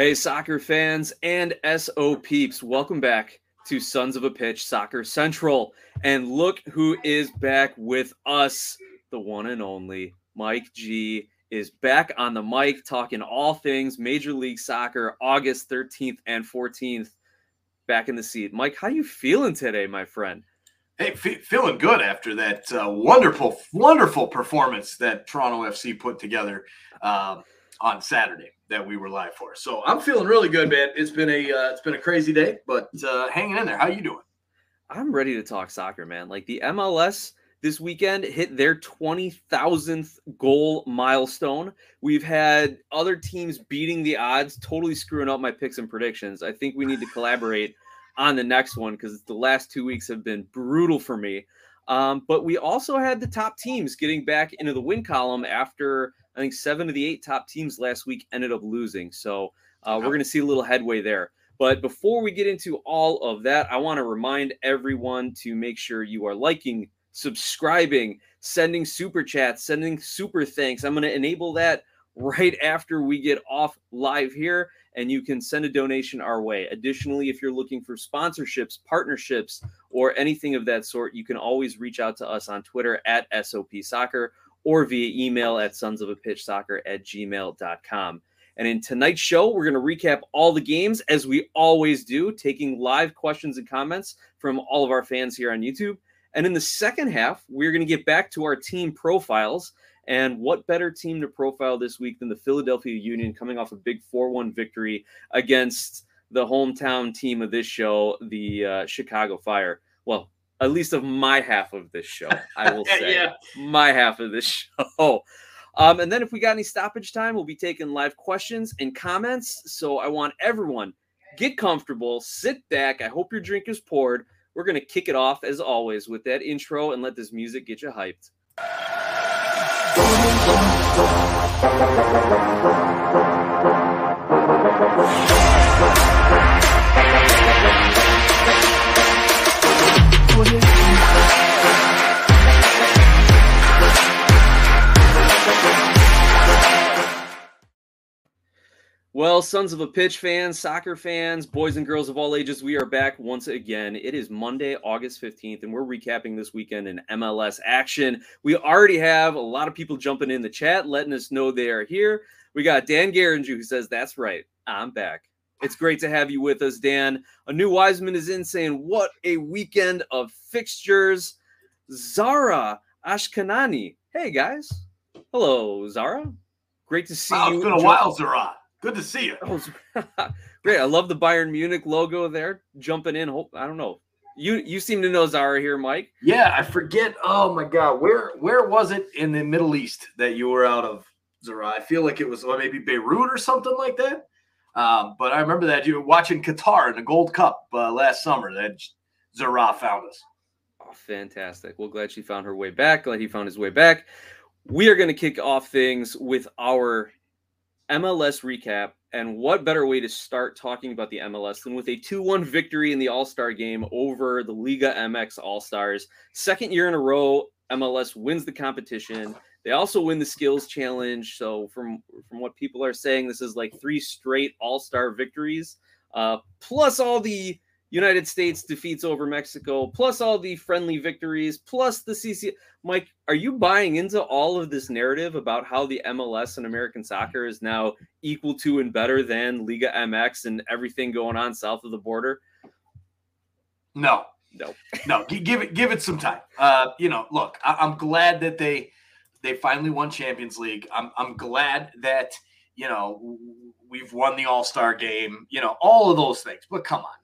Hey, soccer fans and SO peeps, welcome back to Sons of a Pitch Soccer Central. And look who is back with us the one and only Mike G is back on the mic talking all things Major League Soccer August 13th and 14th. Back in the seat. Mike, how you feeling today, my friend? Hey, feeling good after that uh, wonderful, wonderful performance that Toronto FC put together um, on Saturday that we were live for. So I'm feeling really good, man. It's been a uh, it's been a crazy day, but uh, hanging in there. How you doing? I'm ready to talk soccer, man. Like the MLS this weekend hit their 20,000th goal milestone. We've had other teams beating the odds, totally screwing up my picks and predictions. I think we need to collaborate on the next one because the last two weeks have been brutal for me. Um, but we also had the top teams getting back into the win column after I think seven of the eight top teams last week ended up losing. So uh, we're going to see a little headway there. But before we get into all of that, I want to remind everyone to make sure you are liking, subscribing, sending super chats, sending super thanks. I'm going to enable that right after we get off live here, and you can send a donation our way. Additionally, if you're looking for sponsorships, partnerships, or anything of that sort, you can always reach out to us on Twitter at SOP Soccer or via email at sons of a pitch soccer at gmail.com. And in tonight's show, we're going to recap all the games as we always do, taking live questions and comments from all of our fans here on YouTube. And in the second half, we're going to get back to our team profiles. And what better team to profile this week than the Philadelphia Union coming off a big 4 1 victory against the hometown team of this show, the uh, Chicago Fire? Well, at least of my half of this show, I will say. yeah. My half of this show. Um, and then if we got any stoppage time, we'll be taking live questions and comments. So I want everyone get comfortable, sit back. I hope your drink is poured. We're going to kick it off as always with that intro and let this music get you hyped. Well, sons of a pitch fans, soccer fans, boys and girls of all ages, we are back once again. It is Monday, August 15th, and we're recapping this weekend in MLS action. We already have a lot of people jumping in the chat, letting us know they are here. We got Dan Garanju who says, That's right, I'm back. It's great to have you with us, Dan. A new Wiseman is in saying, What a weekend of fixtures. Zara Ashkanani. Hey, guys. Hello, Zara. Great to see wow, you. It's been a while, Zara. Good to see you. Oh, great. I love the Bayern Munich logo there. Jumping in. I don't know. You you seem to know Zara here, Mike. Yeah, I forget. Oh my God, where where was it in the Middle East that you were out of, Zara? I feel like it was well, maybe Beirut or something like that. Um, but I remember that you were watching Qatar in the Gold Cup uh, last summer. That Zara found us. Oh, fantastic. Well, glad she found her way back. Glad he found his way back. We are going to kick off things with our MLS recap. And what better way to start talking about the MLS than with a 2 1 victory in the All Star game over the Liga MX All Stars? Second year in a row, MLS wins the competition. They also win the skills challenge. So, from, from what people are saying, this is like three straight All Star victories, uh, plus all the United States defeats over Mexico, plus all the friendly victories, plus the CC. Mike, are you buying into all of this narrative about how the MLS and American soccer is now equal to and better than Liga MX and everything going on south of the border? No, no, no. Give it, give it some time. Uh, you know, look, I, am glad that they they finally won Champions League. I'm I'm glad that you know we've won the All Star game. You know, all of those things. But come on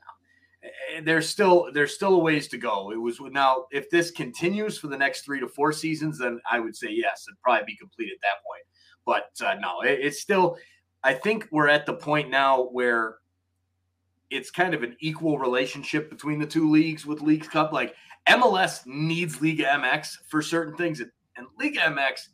Eh, there's still there's still a ways to go. It was now if this continues for the next three to four seasons, then I would say yes, it'd probably be complete at that point. But uh, no, it, it's still. I think we're at the point now where it's kind of an equal relationship between the two leagues with Leagues Cup. Like MLS needs Liga MX for certain things, and Liga MX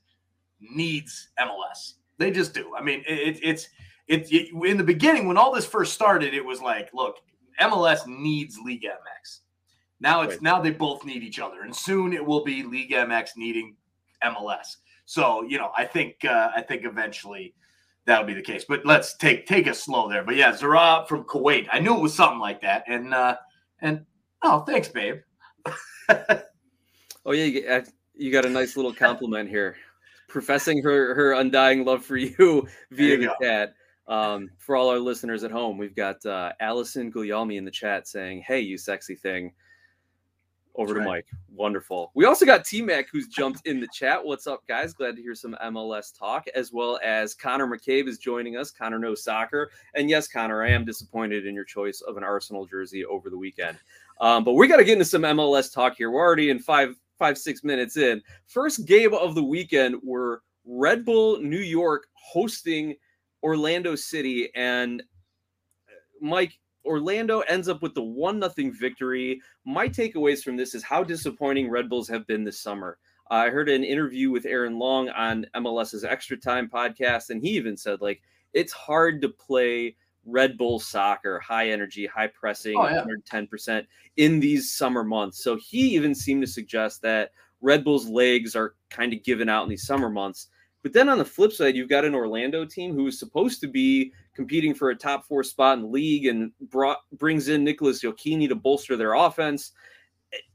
needs MLS. They just do. I mean, it, it's it's it, in the beginning when all this first started, it was like, look, MLS needs League MX. Now it's now they both need each other, and soon it will be League MX needing MLS. So you know, I think uh, I think eventually that'll be the case. But let's take take a slow there. But yeah, Zara from Kuwait. I knew it was something like that. And uh and oh, thanks, babe. oh yeah, you, got a nice little compliment here, professing her her undying love for you via you the go. chat. Um, for all our listeners at home, we've got uh, Allison Guglielmi in the chat saying, "Hey, you sexy thing." Over That's to right. Mike. Wonderful. We also got T Mac who's jumped in the chat. What's up, guys? Glad to hear some MLS talk, as well as Connor McCabe is joining us. Connor knows soccer. And yes, Connor, I am disappointed in your choice of an Arsenal jersey over the weekend. Um, but we got to get into some MLS talk here. We're already in five, five, six minutes in. First game of the weekend were Red Bull New York hosting Orlando City. And Mike, Orlando ends up with the one nothing victory. My takeaways from this is how disappointing Red Bulls have been this summer. Uh, I heard an interview with Aaron Long on MLS's Extra Time podcast, and he even said like it's hard to play Red Bull soccer, high energy, high pressing, oh, yeah. 110% in these summer months. So he even seemed to suggest that Red Bull's legs are kind of given out in these summer months. But then on the flip side, you've got an Orlando team who is supposed to be competing for a top four spot in the league and brought brings in Nicholas Gioacchini to bolster their offense.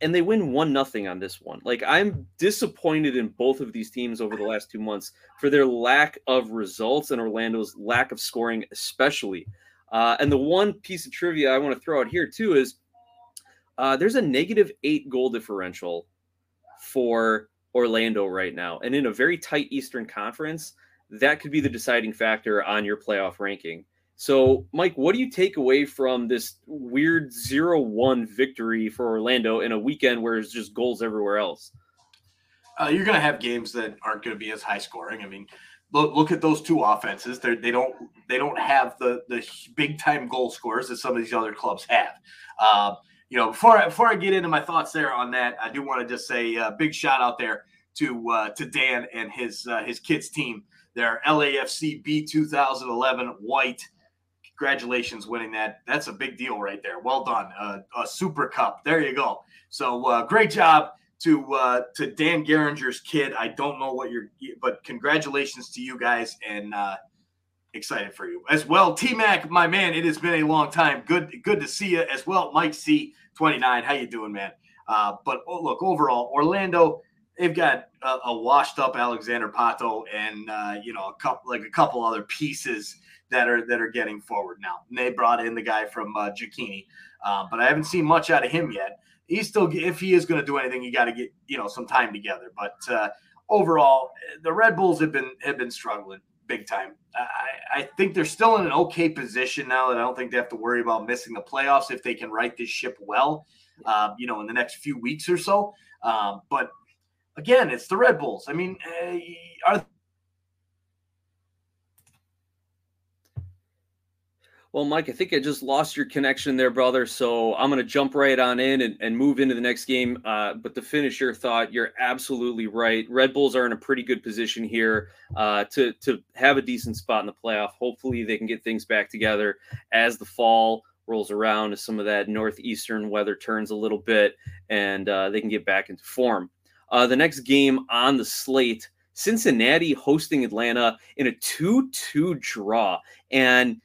And they win one nothing on this one. Like I'm disappointed in both of these teams over the last two months for their lack of results and Orlando's lack of scoring, especially. Uh, and the one piece of trivia I want to throw out here too is uh, there's a negative eight goal differential for Orlando right now. And in a very tight Eastern Conference, that could be the deciding factor on your playoff ranking. So, Mike, what do you take away from this weird 0 1 victory for Orlando in a weekend where there's just goals everywhere else? Uh, you're going to have games that aren't going to be as high scoring. I mean, look, look at those two offenses. They're, they don't they don't have the the big time goal scores that some of these other clubs have. Uh, you know, before I, before I get into my thoughts there on that, I do want to just say a big shout out there to uh, to Dan and his uh, his kids team. Their LAFC B 2011 white. Congratulations winning that. That's a big deal right there. Well done. Uh, a Super Cup. There you go. So uh, great job to uh, to Dan Geringer's kid. I don't know what you're, but congratulations to you guys and uh, excited for you as well. T Mac, my man, it has been a long time. Good good to see you as well. Mike C 29. How you doing, man? Uh, but oh, look, overall, Orlando they've got a, a washed up Alexandre Pato and uh, you know a couple like a couple other pieces that are that are getting forward now. And they brought in the guy from uh, uh, but I haven't seen much out of him yet. He's still if he is going to do anything, you got to get you know some time together. But uh, overall, the Red Bulls have been have been struggling big time. I, I think they're still in an okay position now that I don't think they have to worry about missing the playoffs if they can right this ship well, uh, you know, in the next few weeks or so. Um, but again, it's the Red Bulls. I mean, uh, are Well, Mike, I think I just lost your connection there, brother. So I'm going to jump right on in and, and move into the next game. Uh, but to finish your thought, you're absolutely right. Red Bulls are in a pretty good position here uh, to to have a decent spot in the playoff. Hopefully, they can get things back together as the fall rolls around, as some of that northeastern weather turns a little bit, and uh, they can get back into form. Uh, the next game on the slate Cincinnati hosting Atlanta in a 2 2 draw. And,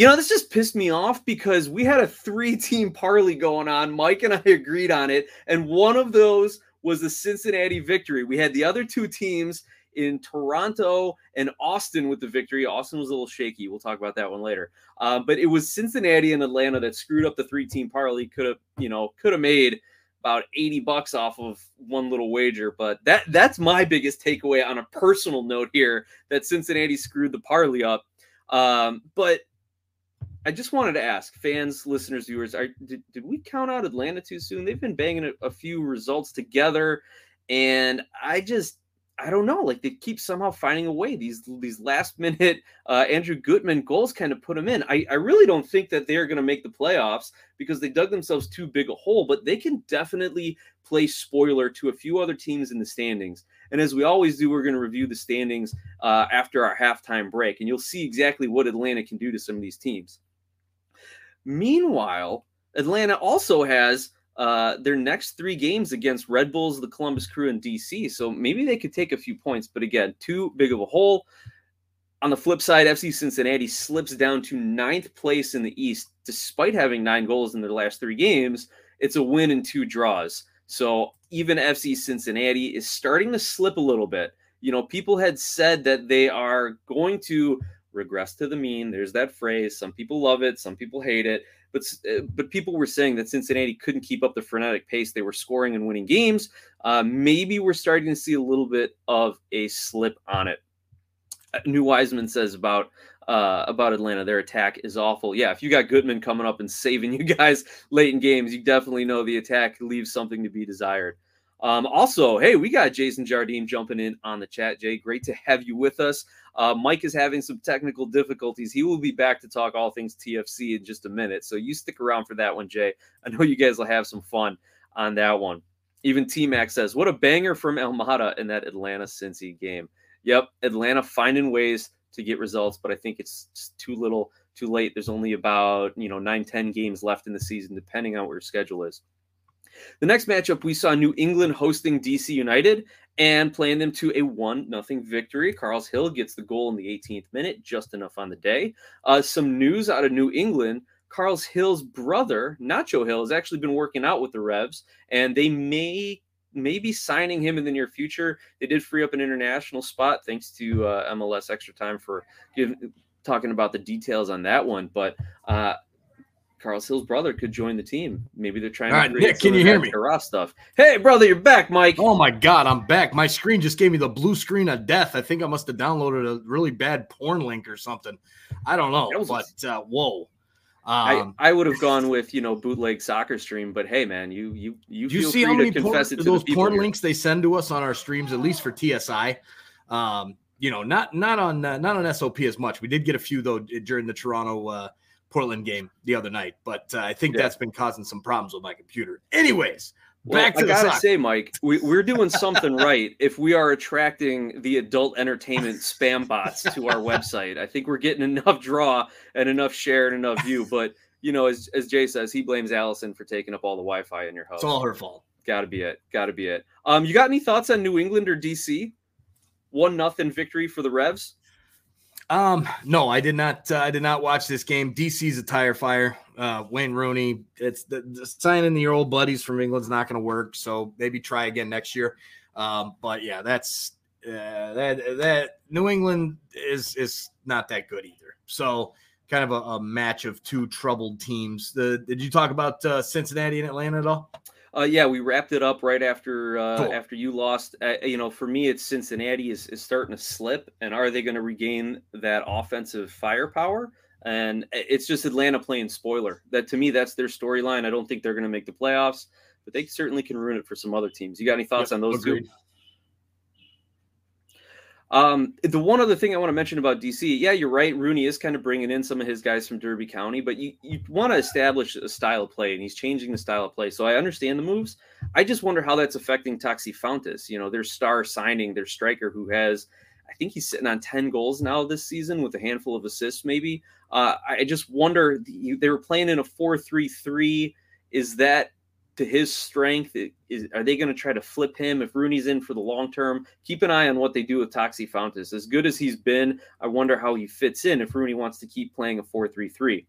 you know, this just pissed me off because we had a three team parlay going on. Mike and I agreed on it. And one of those was the Cincinnati victory. We had the other two teams in Toronto and Austin with the victory. Austin was a little shaky. We'll talk about that one later. Uh, but it was Cincinnati and Atlanta that screwed up the three team parlay. Could have, you know, could have made about 80 bucks off of one little wager but that that's my biggest takeaway on a personal note here that cincinnati screwed the parlay up um, but i just wanted to ask fans listeners viewers are did, did we count out atlanta too soon they've been banging a, a few results together and i just I don't know. Like they keep somehow finding a way. These these last minute uh, Andrew Gutman goals kind of put them in. I, I really don't think that they're going to make the playoffs because they dug themselves too big a hole. But they can definitely play spoiler to a few other teams in the standings. And as we always do, we're going to review the standings uh, after our halftime break, and you'll see exactly what Atlanta can do to some of these teams. Meanwhile, Atlanta also has uh, their next three games against Red Bulls, the Columbus Crew, and DC. So maybe they could take a few points, but again, too big of a hole. On the flip side, FC Cincinnati slips down to ninth place in the East despite having nine goals in their last three games. It's a win and two draws. So even FC Cincinnati is starting to slip a little bit. You know, people had said that they are going to regress to the mean. There's that phrase. Some people love it, some people hate it. But uh, but people were saying that Cincinnati couldn't keep up the frenetic pace they were scoring and winning games. Uh, maybe we're starting to see a little bit of a slip on it. Uh, New Wiseman says about uh, about Atlanta. Their attack is awful. Yeah, if you got Gutman coming up and saving you guys late in games, you definitely know the attack leaves something to be desired. Um, also, hey, we got Jason Jardine jumping in on the chat. Jay, great to have you with us. Uh, Mike is having some technical difficulties. He will be back to talk all things TFC in just a minute. So you stick around for that one, Jay. I know you guys will have some fun on that one. Even T Mac says, What a banger from Almada in that Atlanta Cincy game. Yep, Atlanta finding ways to get results, but I think it's too little, too late. There's only about, you know, nine, 10 games left in the season, depending on what your schedule is. The next matchup, we saw New England hosting DC United and playing them to a 1 nothing victory. Carles Gil gets the goal in the 18th minute, just enough on the day. Uh, some news out of New England Carles Gil's brother, Nacho Gil, has actually been working out with the Revs, and they may maybe signing him in the near future. They did free up an international spot thanks to uh, MLS Extra Time for giving, talking about the details on that one. But uh, Carles Gil's brother could join the team. Maybe they're trying All to right, Nick, can you hear me? Raw stuff. Hey, brother, you're back, Mike. Oh my God, I'm back. My screen just gave me the blue screen of death. I think I must have downloaded a really bad porn link or something. I don't know, but uh, whoa. Um, I, I would have gone with you know bootleg soccer stream, but hey man, you you you, you see how many porn, those porn here. links they send to us on our streams, at least for TSI. Um, you know, not not on uh, not on SOP as much. We did get a few though during the Toronto uh, Portland game the other night, but uh, I think yeah. that's been causing some problems with my computer. Anyways, well, back to I gotta say, Mike, we, we're doing something right if we are attracting the adult entertainment spam bots to our website. I think we're getting enough draw and enough share and enough view. But you know, as, as Jay says, he blames Allison for taking up all the Wi-Fi in your house. It's all her fault. Got to be it. Got to be it. Um, you got any thoughts on New England or DC? One nothing victory for the Revs. Um, no, I did not. Uh, I did not watch this game. DC's a tire fire. Uh, Wayne Rooney. It's the, the signing the old buddies from England's not going to work. So maybe try again next year. Um, but yeah, that's uh, that that New England is is not that good either. So kind of a, a match of two troubled teams. The did you talk about uh, Cincinnati and Atlanta at all? Uh, yeah, we wrapped it up right after uh, cool. after you lost. Uh, you know, for me, it's Cincinnati is, is starting to slip, and are they going to regain that offensive firepower? And it's just Atlanta playing spoiler. That to me, that's their storyline. I don't think they're going to make the playoffs, but they certainly can ruin it for some other teams. You got any thoughts yep, on those agreed. two? Um, the one other thing I want to mention about DC, yeah, you're right. Rooney is kind of bringing in some of his guys from Derby County, but you, you want to establish a style of play, and he's changing the style of play. So I understand the moves. I just wonder how that's affecting Taxi Fountas. You know, their star signing, their striker who has, I think he's sitting on 10 goals now this season with a handful of assists, maybe. Uh, I just wonder, they were playing in a 4 3 3. Is that to his strength? Is, are they going to try to flip him if Rooney's in for the long term? Keep an eye on what they do with Taxi Fountas. As good as he's been, I wonder how he fits in if Rooney wants to keep playing a 4 3 3.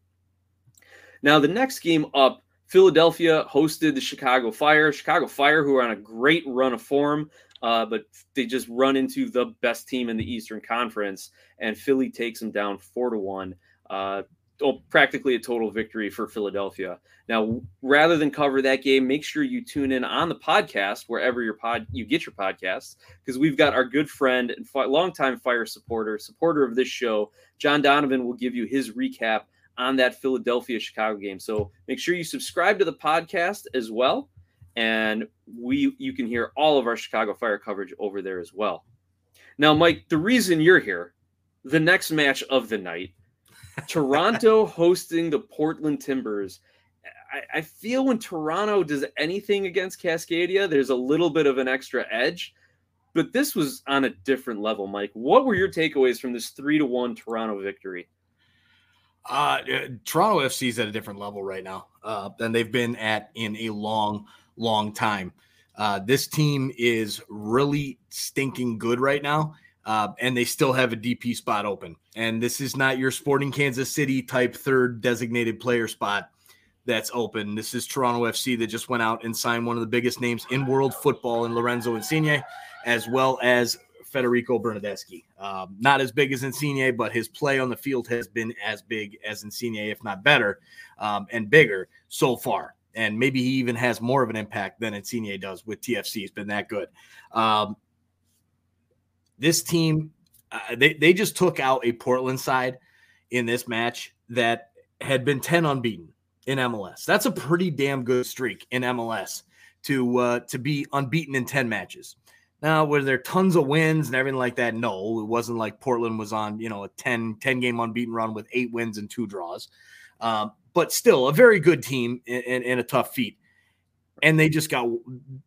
Now, the next game up, Philadelphia hosted the Chicago Fire. Chicago Fire, who are on a great run of form, uh, but they just run into the best team in the Eastern Conference, and Philly takes them down four to one. Uh, oh, practically a total victory for Philadelphia. Now, rather than cover that game, make sure you tune in on the podcast wherever your pod you get your podcasts, because we've got our good friend and fi- longtime Fire supporter, supporter of this show, John Donovan, will give you his recap on that Philadelphia Chicago game. So make sure you subscribe to the podcast as well, and we you can hear all of our Chicago Fire coverage over there as well. Now, Mike, the reason you're here, the next match of the night Toronto hosting the Portland Timbers. I, I, feel when Toronto does anything against Cascadia, there's a little bit of an extra edge. But this was on a different level, Mike. What were your takeaways from this three to one Toronto victory? Uh, Toronto FC is at a different level right now uh, than they've been at in a long, long time. Uh, this team is really stinking good right now. Uh, and they still have a DP spot open. And this is not your Sporting Kansas City type third designated player spot that's open. This is Toronto FC that just went out and signed one of the biggest names in world football in Lorenzo Insigne, as well as Federico Bernardeschi. Um, not as big as Insigne, but his play on the field has been as big as Insigne, if not better, um, and bigger so far. And maybe he even has more of an impact than Insigne does with TFC. He's been that good. Um, this team, uh, they, they just took out a Portland side in this match that had been 10 unbeaten in MLS. That's a pretty damn good streak in MLS to uh, to be unbeaten in 10 matches. Now, were there tons of wins and everything like that? No, it wasn't like Portland was on, you know, a 10, 10 game unbeaten run with eight wins and two draws. Um, but still a very good team and, a tough feat. And they just got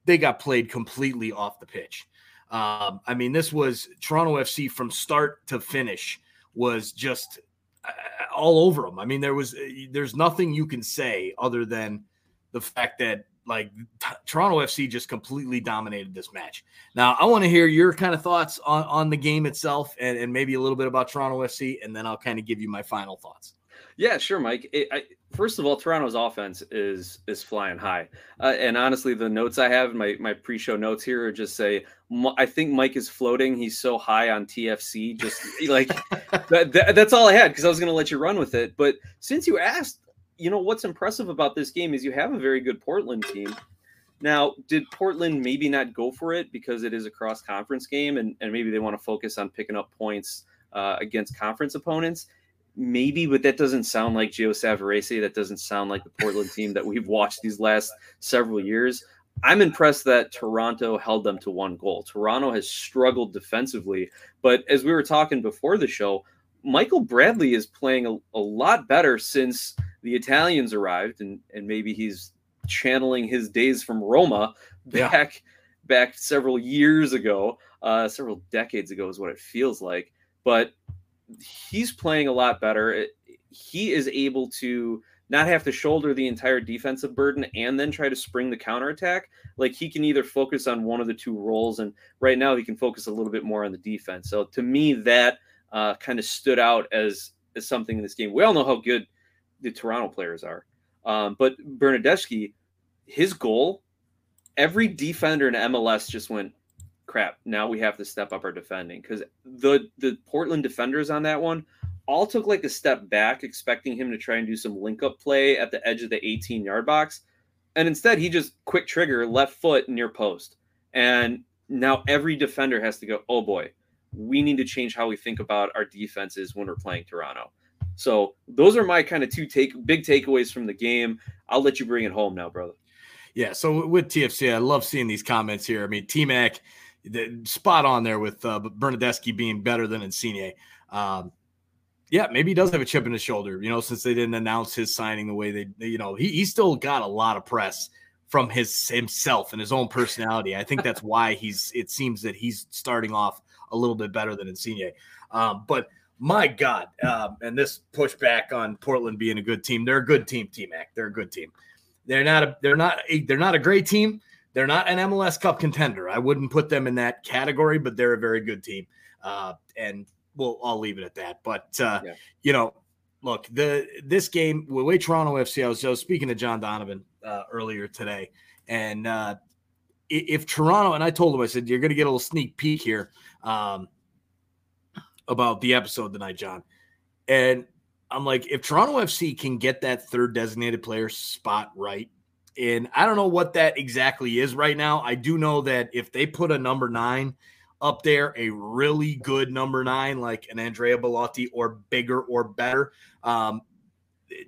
they got played completely off the pitch. Um, I mean, this was Toronto FC from start to finish was just uh, all over them. I mean, there was there's nothing you can say other than the fact that like t- Toronto FC just completely dominated this match. Now, I want to hear your kind of thoughts on, on the game itself and, and maybe a little bit about Toronto FC, and then I'll kind of give you my final thoughts. Yeah, sure, Mike. It, I, first of all, Toronto's offense is is flying high, uh, and honestly, the notes I have, my my pre-show notes here, are just say I think Mike is floating. He's so high on TFC, just like that, that, that's all I had because I was going to let you run with it. But since you asked, you know what's impressive about this game is you have a very good Portland team. Now, did Portland maybe not go for it because it is a cross conference game and, and maybe they want to focus on picking up points uh, against conference opponents? Maybe, but that doesn't sound like Gio Savarese. That doesn't sound like the Portland team that we've watched these last several years. I'm impressed that Toronto held them to one goal. Toronto has struggled defensively, but as we were talking before the show, Michael Bradley is playing a, a lot better since the Italians arrived, and and maybe he's channeling his days from Roma back yeah. back several years ago, uh, several decades ago is what it feels like. But he's playing a lot better. He is able to not have to shoulder the entire defensive burden and then try to spring the counterattack. Like he can either focus on one of the two roles, and right now he can focus a little bit more on the defense. So to me, that uh, kind of stood out as as something in this game. We all know how good the Toronto players are. Um, but Bernardeschi, his goal, every defender in MLS just went, crap, now we have to step up our defending. Because the the Portland defenders on that one all took like a step back, expecting him to try and do some link up play at the edge of the 18 yard box. And instead, he just quick trigger, left foot near post. And now every defender has to go, oh boy, we need to change how we think about our defenses when we're playing Toronto. So those are my kind of two take big takeaways from the game. I'll let you bring it home now, brother. Yeah. So with TFC, I love seeing these comments here. I mean, T Mac, the, spot on there with uh, Bernardeschi being better than Insigne. Um, yeah, maybe he does have a chip in his shoulder, you know, since they didn't announce his signing the way they, you know, he, he still got a lot of press from his himself and his own personality. I think that's why he's, it seems that he's starting off a little bit better than Insigne. Um, but my God, um, and this pushback on Portland being a good team. They're a good team, T Mac. They're a good team. They're not a they're not a, they're not a great team. They're not an MLS Cup contender. I wouldn't put them in that category, but they're a very good team. Uh, and well, I'll leave it at that. But uh, yeah. you know, look, the this game, the way Toronto FC, I was, I was speaking to John Donovan uh, earlier today, and uh, if Toronto, and I told him, I said, you're going to get a little sneak peek here. Um, about the episode tonight, John. And I'm like, if Toronto FC can get that third designated player spot right, and I don't know what that exactly is right now. I do know that if they put a number nine up there, a really good number nine, like an Andrea Bellotti or bigger or better, um,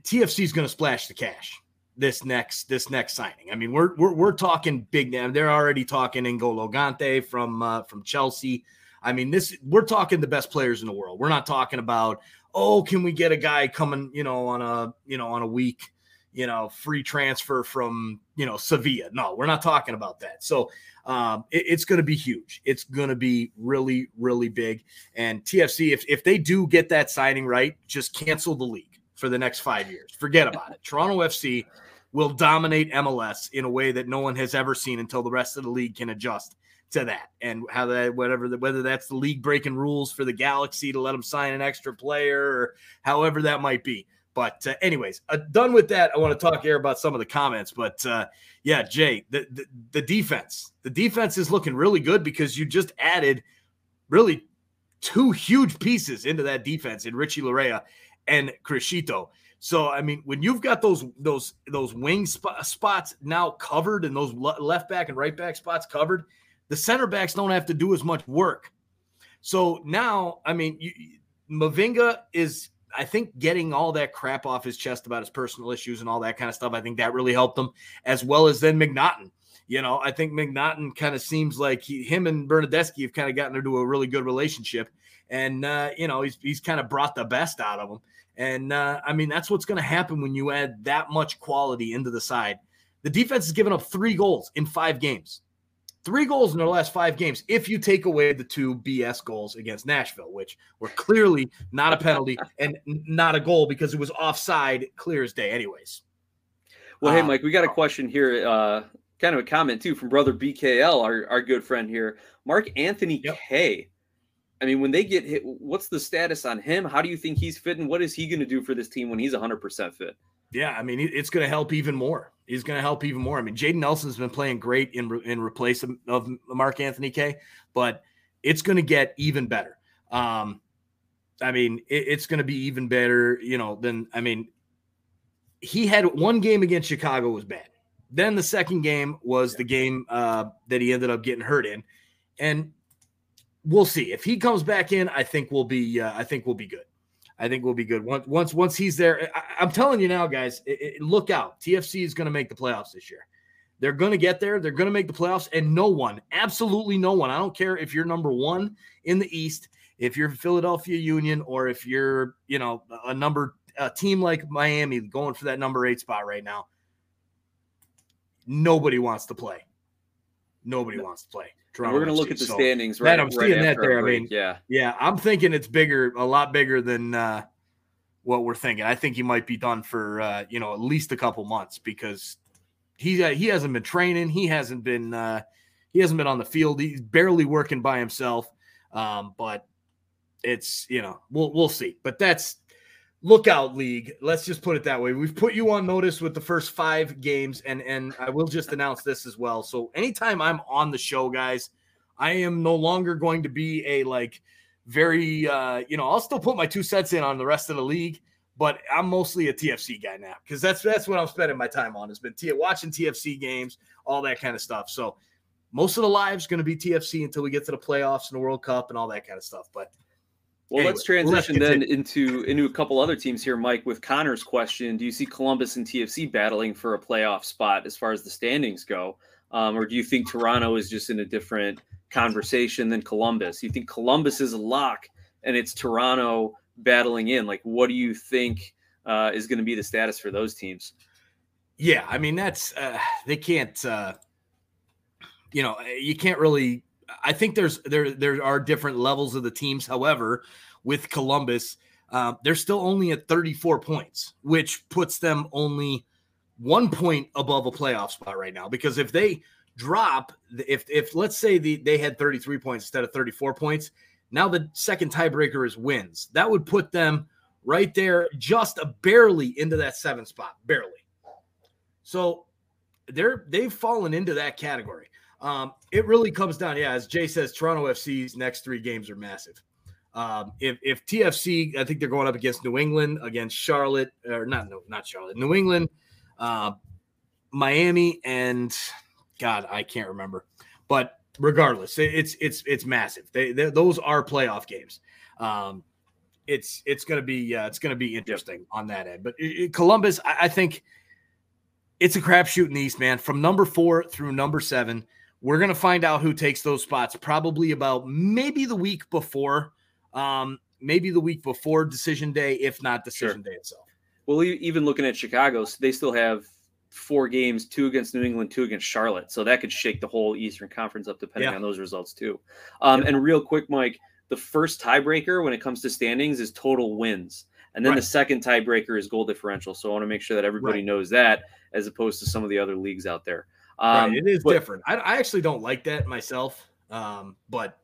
TFC is going to splash the cash this next this next signing. I mean, we're we're, we're talking big name. They're already talking N'Golo Kante from uh, from Chelsea. I mean, this we're talking the best players in the world. We're not talking about, oh, can we get a guy coming, you know, on a, you know, on a week, you know, free transfer from, you know, Sevilla. No, we're not talking about that. So um, it, it's going to be huge. It's going to be really, really big. And TFC, if, if they do get that signing right, just cancel the league for the next five years. Forget about it. Toronto FC will dominate MLS in a way that no one has ever seen until the rest of the league can adjust to that and how that whatever the, whether that's the league breaking rules for the Galaxy to let them sign an extra player or however that might be. But uh, anyways, uh, done with that. I want to talk here about some of the comments. But uh, yeah, Jay, the, the the defense, the defense is looking really good because you just added really two huge pieces into that defense in Richie Laryea and Criscito. So I mean, when you've got those those those wing sp- spots now covered and those le- left back and right back spots covered, the center backs don't have to do as much work. So now, I mean, you, Mavinga is I think getting all that crap off his chest about his personal issues and all that kind of stuff, I think that really helped him, as well as then MacNaughton. You know, I think MacNaughton kind of seems like he, him and Bernardeschi have kind of gotten into a really good relationship, and uh, you know he's he's kind of brought the best out of him. And uh, I mean that's what's going to happen when you add that much quality into the side. The defense has given up three goals in five games. Three goals in their last five games, if you take away the two BS goals against Nashville, which were clearly not a penalty and not a goal because it was offside, clear as day, anyways. Well, hey, um, Mike, we got a question here, uh, kind of a comment too from brother BKL, our, our good friend here. Mark Anthony yep. Kaye. I mean, when they get hit, what's the status on him? How do you think he's fitting? What is he going to do for this team when he's 100% fit? Yeah, I mean, it's going to help even more. He's going to help even more. I mean, Jayden Nelson's been playing great in in replace of Mark Anthony Kaye, but it's going to get even better. Um, I mean, it, it's going to be even better, you know, than I mean, he had one game against Chicago was bad. Then the second game was the game uh, that he ended up getting hurt in, and we'll see if he comes back in. I think we'll be. Uh, I think we'll be good. I think we'll be good once once once he's there. I, am telling you now, guys, it, it, look out. TFC is going to make the playoffs this year. They're going to get there. They're going to make the playoffs, and no one, absolutely no one. I don't care if you're number one in the East, if you're Philadelphia Union, or if you're you know a number a team like Miami going for that number eight spot right now. Nobody wants to play. Nobody wants to play. Toronto we're going to look at the so, standings right. I'm right seeing that there. I mean, yeah, yeah. I'm thinking it's bigger, a lot bigger than uh, what we're thinking. I think he might be done for uh, you know at least a couple months because he uh, he hasn't been training. He hasn't been uh, he hasn't been on the field. He's barely working by himself. Um, but it's you know we'll we'll see. But that's lookout league. Let's just put it that way. We've put you on notice with the first five games, and and I will just announce this as well. So anytime I'm on the show, guys, I am no longer going to be a like very uh, you know, I'll still put my two cents in on the rest of the league, but I'm mostly a TFC guy now because that's that's what I'm spending my time on. Has been t- watching TFC games, all that kind of stuff. So most of the lives going to be TFC until we get to the playoffs and the World Cup and all that kind of stuff. But well, anyway, let's transition then into into a couple other teams here, Mike. With Connor's question, do you see Columbus and TFC battling for a playoff spot as far as the standings go, um, or do you think Toronto is just in a different conversation than Columbus? You think Columbus is a lock and it's Toronto battling in? Like, what do you think uh, is going to be the status for those teams? Yeah, I mean that's uh, they can't. Uh, you know, you can't really I think there's there there are different levels of the teams. However, with Columbus, uh, they're still only at 34 points, which puts them only one point above a playoff spot right now. Because if they drop, if if let's say the, they had 33 points instead of 34 points, now the second tiebreaker is wins. That would put them right there, just a barely into that seven spot, barely. So they're they've fallen into that category. Um, it really comes down, yeah, as Jay says, Toronto FC's next three games are massive. Um, if, if TFC, I think they're going up against New England, against Charlotte, or not, no, not Charlotte, New England, uh, Miami, and God, I can't remember. But regardless, it's it's it's massive. They, they those are playoff games. Um, it's it's gonna be uh, it's gonna be interesting on that end. But it, it, Columbus, I, I think it's a crapshoot in the East, man. From number four through number seven, we're going to find out who takes those spots probably about maybe the week before, um, maybe the week before decision day, if not decision sure. day itself. Well, even looking at Chicago, so they still have four games, two against New England, two against Charlotte. So that could shake the whole Eastern Conference up depending yeah. on those results too. Um, yeah. And real quick, Mike, the first tiebreaker when it comes to standings is total wins. And then right. the second tiebreaker is goal differential. So I want to make sure that everybody right. knows that as opposed to some of the other leagues out there. Um, right, it is but, different. I, I, actually don't like that myself. Um, but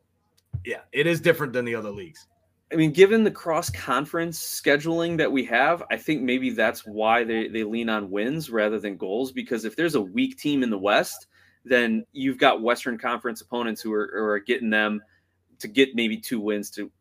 yeah, it is different than the other leagues. I mean, given the cross conference scheduling that we have, I think maybe that's why they, they lean on wins rather than goals. Because if there's a weak team in the West, then you've got Western Conference opponents who are, who are getting them to get maybe two wins to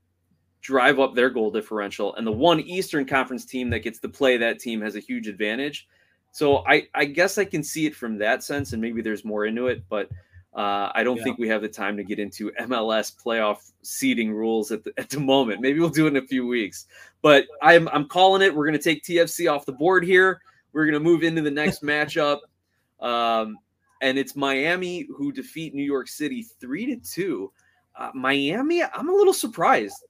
drive up their goal differential. And the one Eastern Conference team that gets to play that team has a huge advantage. So I, I guess I can see it from that sense, and maybe there's more into it, but uh, I don't yeah. think we have the time to get into MLS playoff seeding rules at the, at the moment. Maybe we'll do it in a few weeks. But I'm I'm calling it. We're going to take TFC off the board here. We're going to move into the next matchup, um, and it's Miami who defeat New York City three to two. Uh, Miami, I'm a little surprised.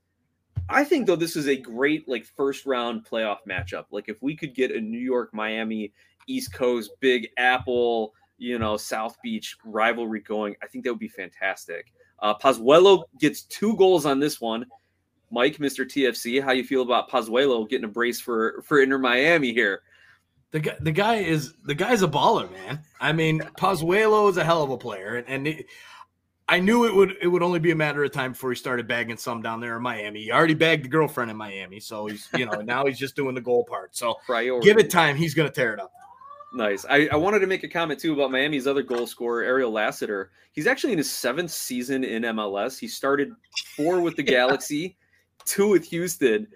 I think though this is a great like first round playoff matchup. Like if we could get a New York Miami East Coast Big Apple, you know, South Beach rivalry going, I think that would be fantastic. Uh, Pozuelo gets two goals on this one. Mike, Mr. TFC, how you feel about Pozuelo getting a brace for for Inter Miami here? The guy, the guy is the guy's a baller, man. I mean, Pozuelo is a hell of a player, and, and it, I knew it would it would only be a matter of time before he started bagging some down there in Miami. He already bagged the girlfriend in Miami, so he's you know now he's just doing the goal part. So Priority. give it time, he's going to tear it up. Nice. I, I wanted to make a comment too about Miami's other goal scorer, Ariel Lassiter. He's actually in his seventh season in MLS. He started four with the Galaxy, two with Houston,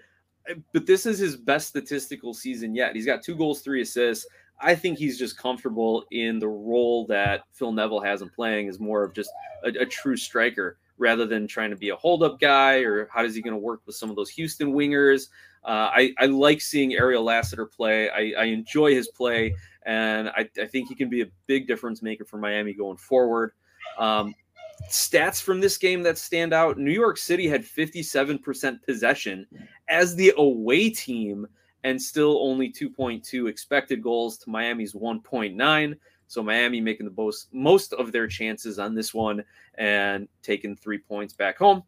but this is his best statistical season yet. He's got two goals, three assists. I think he's just comfortable in the role that Phil Neville has him playing is more of just a, a true striker rather than trying to be a holdup guy or how is he going to work with some of those Houston wingers. Uh, I, I like seeing Ariel Lassiter play. I, I enjoy his play, and I, I, think he can be a big difference maker for Miami going forward. Um, stats from this game that stand out New York City had 57% possession as the away team and still only 2.2 expected goals to Miami's 1.9. So Miami making the most most of their chances on this one and taking three points back home.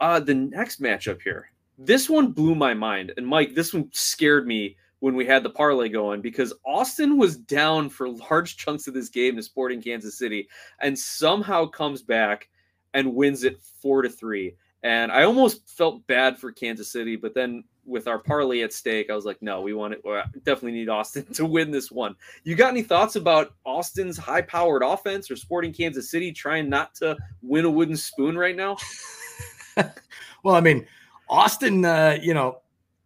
Uh, the next matchup here, this one blew my mind, and Mike, this one scared me when we had the parlay going because Austin was down for large chunks of this game to Sporting Kansas City, and somehow comes back and wins it four to three. And I almost felt bad for Kansas City, but then with our parlay at stake, I was like, no, we want it. We definitely need Austin to win this one. You got any thoughts about Austin's high powered offense or sporting Kansas City trying not to win a wooden spoon right now? well, I mean, Austin, uh, you know,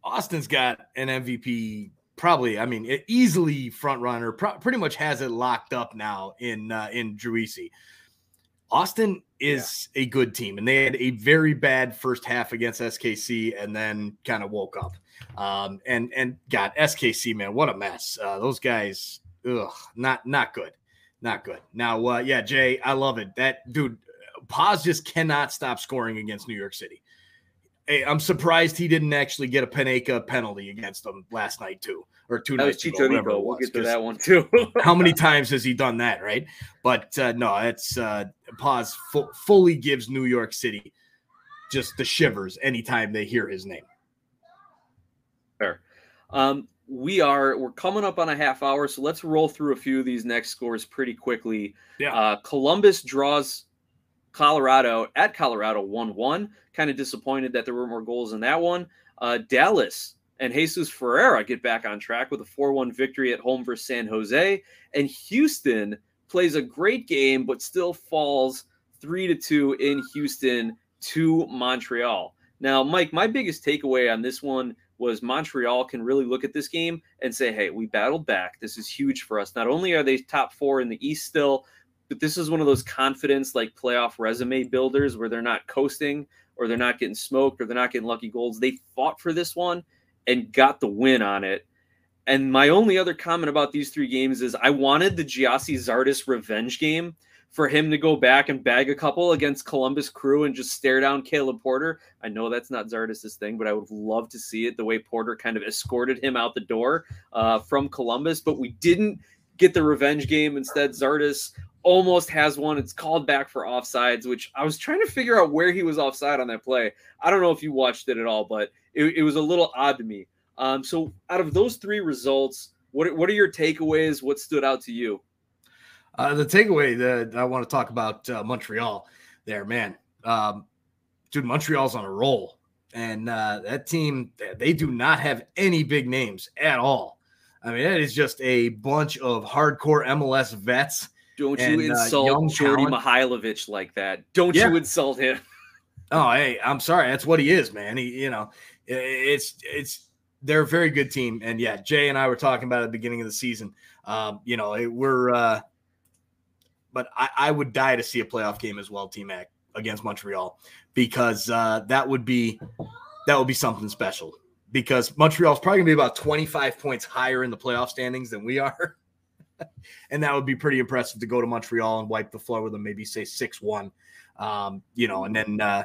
Austin's got an MVP probably, I mean, easily front runner, pro- pretty much has it locked up now in, uh, in Driussi. Austin is yeah. a good team, and they had a very bad first half against SKC, and then kind of woke up. Um, and and God, SKC man, what a mess! Uh, those guys, ugh, not not good, not good. Now, uh, yeah, Jay, I love it. That dude, Paz just cannot stop scoring against New York City. Hey, I'm surprised he didn't actually get a Panenka penalty against them last night too or two that nights ago, whatever was. We'll get to that one too. how many times has he done that, right? But uh, no, it's uh, Paz fu- fully gives New York City just the shivers anytime they hear his name. Fair. Um, we are we're coming up on a half hour, so let's roll through a few of these next scores pretty quickly. Yeah. Uh, Columbus draws Colorado at Colorado 1 1. Kind of disappointed that there were more goals in that one. Uh, Dallas and Jesus Ferreira get back on track with a 4 1 victory at home versus San Jose. And Houston plays a great game, but still falls 3 2 in Houston to Montreal. Now, Mike, my biggest takeaway on this one was Montreal can really look at this game and say, hey, we battled back. This is huge for us. Not only are they top four in the East still, but this is one of those confidence like playoff resume builders where they're not coasting or they're not getting smoked or they're not getting lucky goals. They fought for this one and got the win on it. And my only other comment about these three games is I wanted the Gyasi Zardes revenge game for him to go back and bag a couple against Columbus Crew and just stare down Caleb Porter. I know that's not Zardes' thing, but I would love to see it the way Porter kind of escorted him out the door uh, from Columbus. But we didn't get the revenge game. Instead, Zardes almost has one. It's called back for offsides, which I was trying to figure out where he was offside on that play. I don't know if you watched it at all, but it, it was a little odd to me. Um, so, out of those three results, what what are your takeaways? What stood out to you? Uh, the takeaway that I want to talk about uh, Montreal. there, man. Um, dude, Montreal's on a roll, and uh, that team they do not have any big names at all. I mean, it is just a bunch of hardcore MLS vets. Don't And, you uh, insult young Jordy talent. Mihailovic like that. Don't Yeah. you insult him. Oh, hey, I'm sorry. That's what he is, man. He, you know, it's it's they're a very good team, and yeah, Jay and I were talking about it at the beginning of the season. Um, you know, it, we're, uh, but I, I would die to see a playoff game as well, T Mac against Montreal, because uh, that would be that would be something special. Because Montreal's probably gonna be about 25 points higher in the playoff standings than we are. and that would be pretty impressive to go to Montreal and wipe the floor with them, maybe say 6 1. Um, you know, and then uh,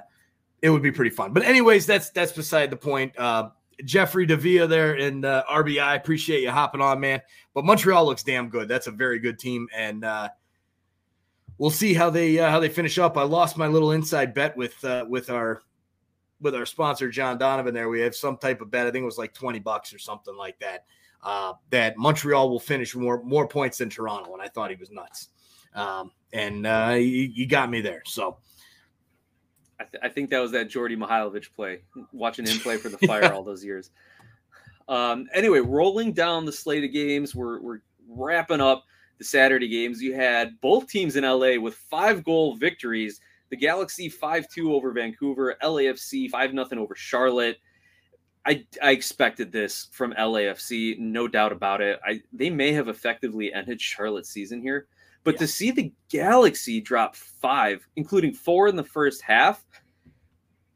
it would be pretty fun. But anyways, that's that's beside the point. Uh, Jeffrey Davia there in RBI, appreciate you hopping on, man. But Montreal looks damn good. That's a very good team, and uh, we'll see how they uh, how they finish up. I lost my little inside bet with uh, with our with our sponsor John Donovan. There, we have some type of bet. I think it was like twenty bucks or something like that. Uh, that Montreal will finish more more points than Toronto, and I thought he was nuts. Um, and uh, you, you got me there. So I, th- I think that was that Jordy Mihailovic play, watching him play for the Fire all those years. Um, anyway, rolling down the slate of games, we're, we're wrapping up the Saturday games. You had both teams in LA with five goal victories. The Galaxy 5 2 over Vancouver, LAFC 5 0 over Charlotte. I, I expected this from LAFC, no doubt about it. I they may have effectively ended Charlotte's season here, but Yeah. to see the Galaxy drop five, including four in the first half,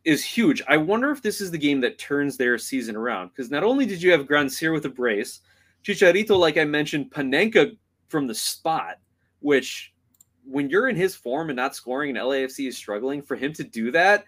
is huge. I wonder if this is the game that turns their season around. Because not only did you have Grandsir with a brace, Chicharito, like I mentioned, Panenka from the spot, which when you're in his form and not scoring and LAFC is struggling, for him to do that,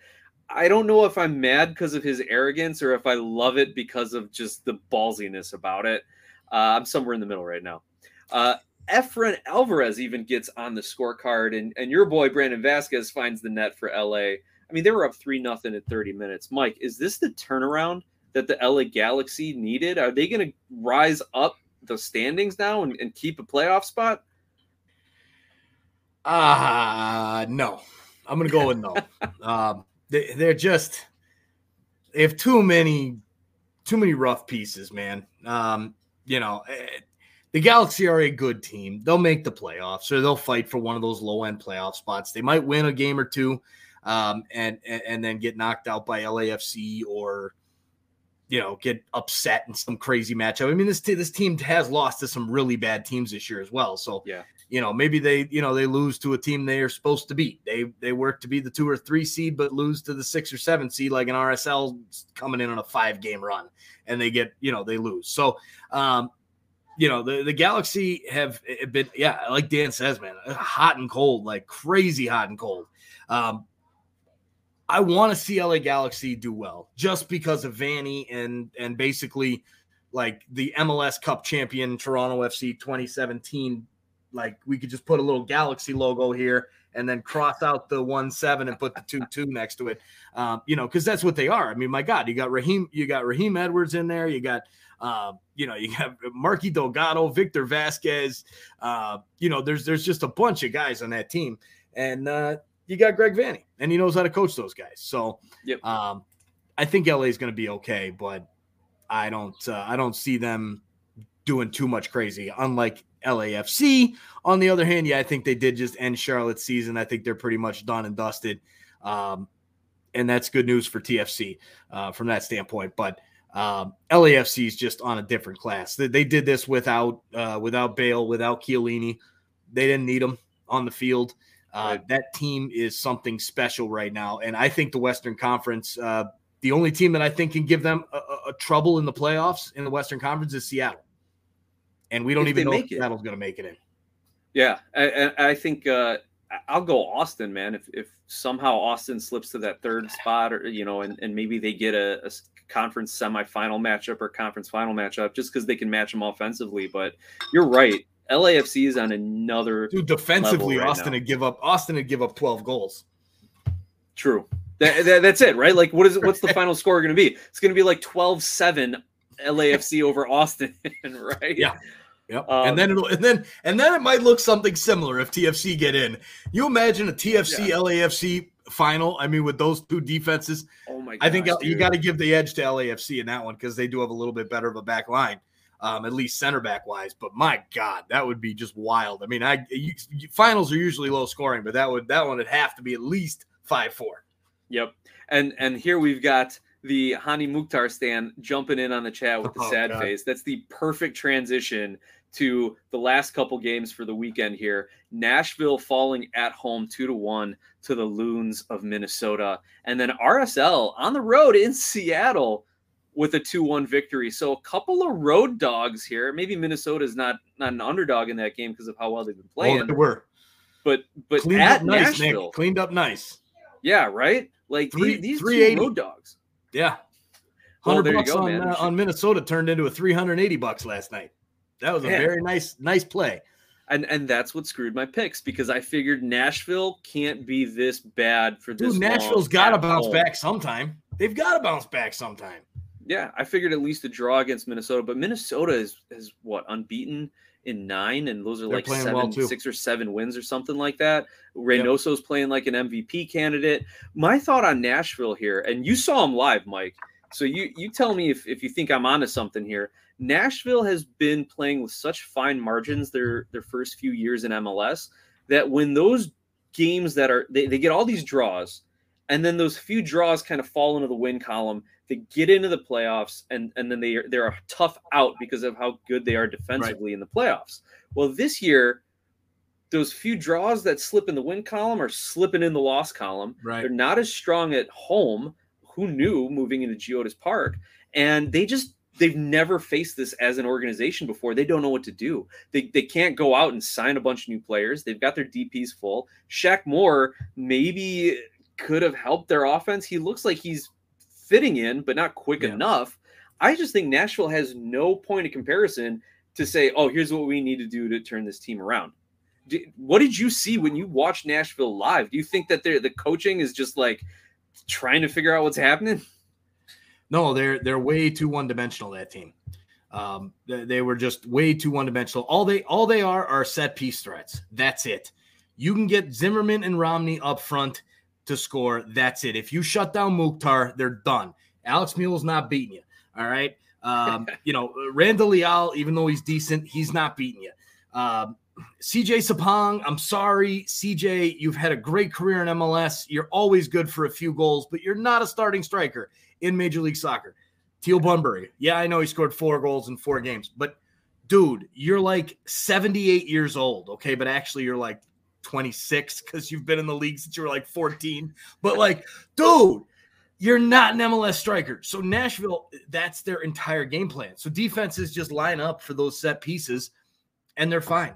I don't know if I'm mad because of his arrogance or if I love it because of just the ballsiness about it. Uh, I'm somewhere in the middle right now. Uh, Efraín Álvarez even gets on the scorecard, and, and your boy Brandon Vasquez finds the net for LA. I mean, they were up 3 nothing at 30 minutes. Mike, is this the turnaround that the LA Galaxy needed? Are they going to rise up the standings now and, and keep a playoff spot? Ah, no. I'm gonna go with no. um, they, they're just they have too many too many rough pieces, man. Um, you know, eh, the Galaxy are a good team. They'll make the playoffs, or they'll fight for one of those low end playoff spots. They might win a game or two, um, and, and and then get knocked out by LAFC or you know get upset in some crazy matchup. I mean, this this team has lost to some really bad teams this year as well. So Yeah. You know maybe they you know they lose to a team they are supposed to beat. They they work to be the two or three seed, but lose to the six or seven seed like an RSL coming in on a five game run, and they get you know they lose. So um, you know the, the galaxy have have been yeah like dan says man hot and cold like crazy hot and cold um i want to see la galaxy do well just because of Vanney and and basically like the mls cup champion toronto fc 2017 like we could just put a little galaxy logo here and then cross out the one seven and put the two two next to it um you know because that's what they are i mean my god you got raheem you got raheem edwards in there you got uh, you know, you got Marky Delgado, Victor Vasquez. Uh, you know, there's there's just a bunch of guys on that team, and uh, you got Greg Vanney, and he knows how to coach those guys. So, Yep. um, I think LA is going to be okay, but I don't uh, I don't see them doing too much crazy. Unlike LAFC, on the other hand, yeah, I think they did just end Charlotte's season. I think they're pretty much done and dusted, um, and that's good news for TFC uh, from that standpoint. But um, LAFC is just on a different class. They, they did this without uh, without Bale, without Chiellini. They didn't need them on the field. Uh, Right. That team is something special right now, and I think the Western Conference. Uh, the only team that I think can give them a, a, a trouble in the playoffs in the Western Conference is Seattle, and we don't If even know make if it. Seattle's going to make it in. Yeah, I, I I think uh, I'll go Austin, man. If if somehow Austin slips to that third spot, or you know, and, and maybe they get a conference semifinal matchup or conference final matchup, just because they can match them offensively. But you're right, LAFC is on another Dude, defensively, right Austin now. would give up. Austin would give up twelve goals. true. That, that, that's it, right? Like, what is it? What's the final score going to be? It's going to be like 12-7 LAFC over Austin, right? Yeah. Yep. Um, and then it'll and then and then it might look something similar if TFC get in. You imagine a TFC Yeah. LAFC final. I mean, with those two defenses, oh my! Gosh, I think dude. you got to give the edge to LAFC in that one because they do have a little bit better of a back line, um, at least center back wise. But my God, that would be just wild. I mean, I you, finals are usually low scoring, but that would that one would have to be at least five four. Yep, and and here we've got the Hany Mukhtar stand jumping in on the chat with the Oh, sad God. face. That's the perfect transition to the last couple games for the weekend here. Nashville falling at home two to one to the Loons of Minnesota, and then RSL on the road in Seattle with a two one victory. So a couple of road dogs here. Maybe Minnesota's not not an underdog in that game because of how well they've been playing, Oh, they were but but cleaned at up nice, Nick. Nashville, Cleaned up nice. yeah, right. Like Three- these, these two road dogs. Yeah. Hundred there you bucks go, on uh, on Minnesota turned into a three hundred eighty bucks last night. That was a Yeah. very nice nice play. and and that's what screwed my picks because I figured Nashville can't be this bad for this. Dude, Nashville's got to bounce home. back sometime. They've got to bounce back sometime. Yeah, I figured at least a draw against Minnesota, but Minnesota is is what unbeaten in nine, and those are They're like seven, well, six or seven wins or something like that. Reynoso's playing like an MVP candidate. My thought on Nashville here, and you saw him live, Mike. So you you tell me if, if you think I'm onto something here. Nashville has been playing with such fine margins their their first few years in MLS that when those games that are they, they get all these draws and then those few draws kind of fall into the win column they get into the playoffs and and then they are they're a tough out because of how good they are defensively in the playoffs well this year those few draws that slip in the win column are slipping in the loss column Right. they're not as strong at home. Who knew moving into Geodis Park? And they just they've never faced this as an organization before. They don't know what to do. They they can't go out and sign a bunch of new players. They've got their DPs full. Shaq Moore maybe could have helped their offense. He looks like he's fitting in, but not quick Yeah. enough. I just think Nashville has no point of comparison to say, "Oh, here's what we need to do to turn this team around." Did, what did you see when you watched Nashville live? Do you think that they're, the coaching is just like trying to figure out what's happening? No, they're they're way too one dimensional. That team, um, they, they were just way too one dimensional. All they all they are are set piece threats. That's it. You can get Zimmerman and Romney up front to score. That's it. If you shut down Mukhtar, they're done. Alex Muyl's not beating you. All right. Um, you know, Randall Leal, even though he's decent, he's not beating you. Um, CJ Sapong, I'm sorry, CJ, you've had a great career in MLS. You're always good for a few goals, but you're not a starting striker in Major League Soccer. Teal Bunbury, yeah, I know he scored four goals in four games, but dude, you're like 78 years old, okay? But actually, you're like 26 because you've been in the league since you were like 14. But like, dude, you're not an MLS striker. So Nashville, that's their entire game plan. So defenses just line up for those set pieces, and they're fine.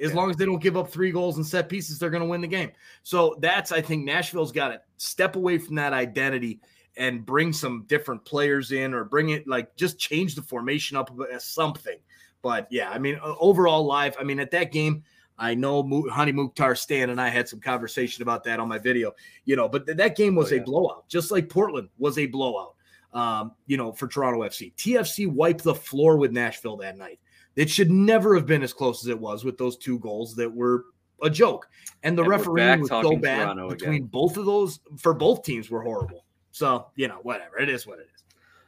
As Yeah. long as they don't give up three goals and set pieces, they're going to win the game. So that's I think Nashville's got to step away from that identity and bring some different players in, or bring it like just change the formation up as something. But yeah, I mean, overall live. I mean, at that game, I know Hany Mukhtar Stan and I had some conversation about that on my video. You know, but th- that game was Oh, a blowout, just like Portland was a blowout. Um, you know, for Toronto FC, TFC wiped the floor with Nashville that night. It should never have been as close as it was with those two goals that were a joke. And the And refereeing was so bad Toronto between again. both of those for both teams were horrible. So, you know, whatever. It is what it is.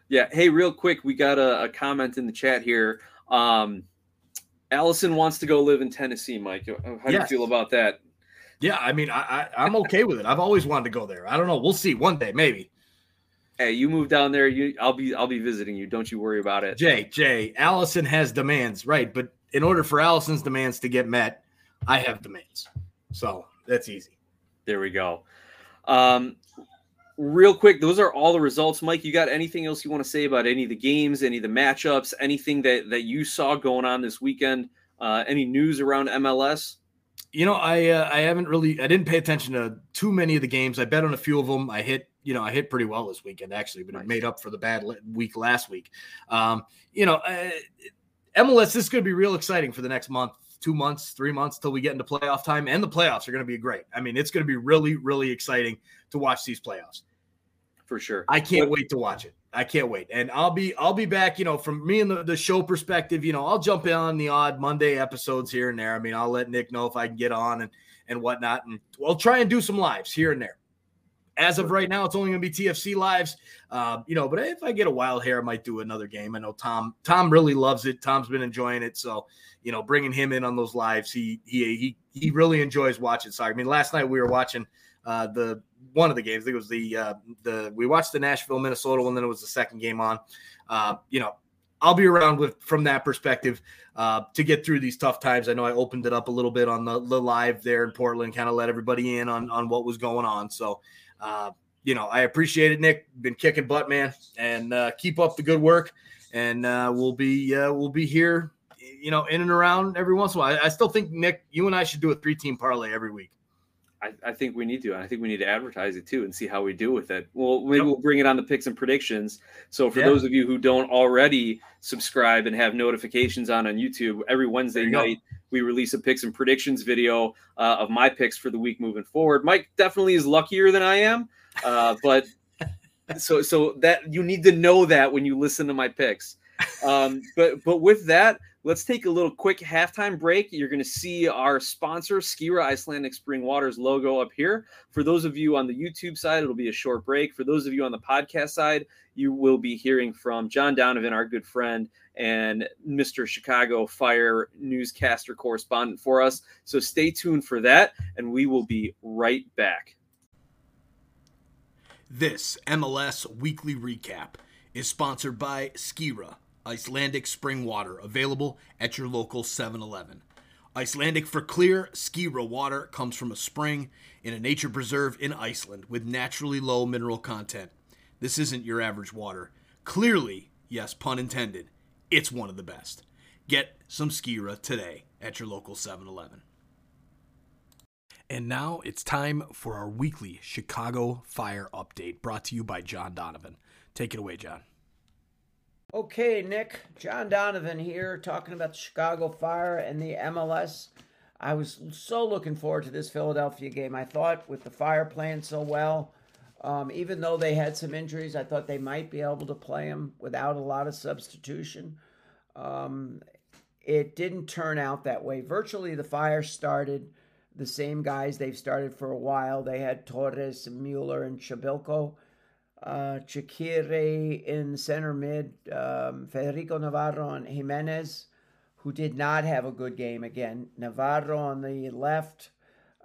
Yeah. Hey, real quick, we got a, a comment in the chat here. Um, Allison wants to go live in Tennessee, Mike. How do you feel about that? Yeah, I mean, I, I I'm okay with it. I've always wanted to go there. I don't know. We'll see one day, maybe. Hey, you move down there. You, I'll be, I'll be visiting you. Don't you worry about it. Jay, Jay, Allison has demands, right? But in order for Allison's demands to get met, I have demands. So that's easy. There we go. Um, real quick, those are all the results. Mike, you got anything else you want to say about any of the games, any of the matchups, anything that that you saw going on this weekend? Uh, any news around MLS? You know, I uh, I haven't really I didn't pay attention to too many of the games. I bet on a few of them. I hit you know I hit pretty well this weekend actually, but Nice. it made up for the bad week last week. Um, you know, uh, MLS this is going to be real exciting for the next month, two months, three months till we get into playoff time, and the playoffs are going to be great. I mean, it's going to be really really exciting to watch these playoffs. For sure. I can't What- wait to watch it. I can't wait. And I'll be I'll be back, you know, from me and the, the show perspective, you know, I'll jump in on the odd Monday episodes here and there. I mean, I'll let Nick know if I can get on and and whatnot. And we'll try and do some lives here and there. as of right now, it's only going to be TFC lives. Uh, you know, but if I get a wild hair, I might do another game. I know Tom. Tom really loves it. Tom's been enjoying it. So, you know, bringing him in on those lives, he he he he really enjoys watching soccer. I mean, last night we were watching uh, the one of the games. I think it was the uh, the we watched the Nashville Minnesota one. Then it was the second game on. Uh, you know, I'll be around with from that perspective uh, to get through these tough times. I know I opened it up a little bit on the, the live there in Portland, kind of let everybody in on on what was going on. So, uh, you know, I appreciate it, Nick. Been kicking butt, man, and uh, keep up the good work. And uh, we'll be uh, we'll be here, you know, in and around every once in a while. I, I still think Nick, you and I should do a three team parlay every week. I, I, think we need to. I think we need to advertise it too and see how we do with it. Well, maybe yep. we'll bring it on the picks and predictions. So for yeah. those of you who don't already subscribe and have notifications on on YouTube, every Wednesday night go. we release a picks and predictions video uh, of my picks for the week moving forward. Mike definitely is luckier than I am, uh, but so so that you need to know that when you listen to my picks. Um, but but with that, let's take a little quick halftime break. You're going to see our sponsor, Skira Icelandic Spring Waters logo up here. For those of you on the YouTube side, it'll be a short break. For those of you on the podcast side, you will be hearing from John Donovan, our good friend, and Mr. Chicago Fire newscaster correspondent for us. So stay tuned for that, and we will be right back. This MLS weekly recap is sponsored by Skira Icelandic spring water available at your local 7 Eleven. Icelandic for clear, Skira water comes from a spring in a nature preserve in Iceland with naturally low mineral content. This isn't your average water. Clearly, yes, pun intended, it's one of the best. Get some Skira today at your local 7 Eleven. And now it's time for our weekly Chicago Fire update brought to you by John Donovan. Take it away, John. Okay, Nick, John Donovan here talking about the Chicago Fire and the MLS. I was so looking forward to this Philadelphia game. I thought with the Fire playing so well, um, even though they had some injuries, I thought they might be able to play them without a lot of substitution. Um, it didn't turn out that way. Virtually, the Fire started the same guys they've started for a while. They had Torres, Mueller, and Przybylko uh, in center mid, um, Federico Navarro and Gimenez, who did not have a good game again. Navarro on the left,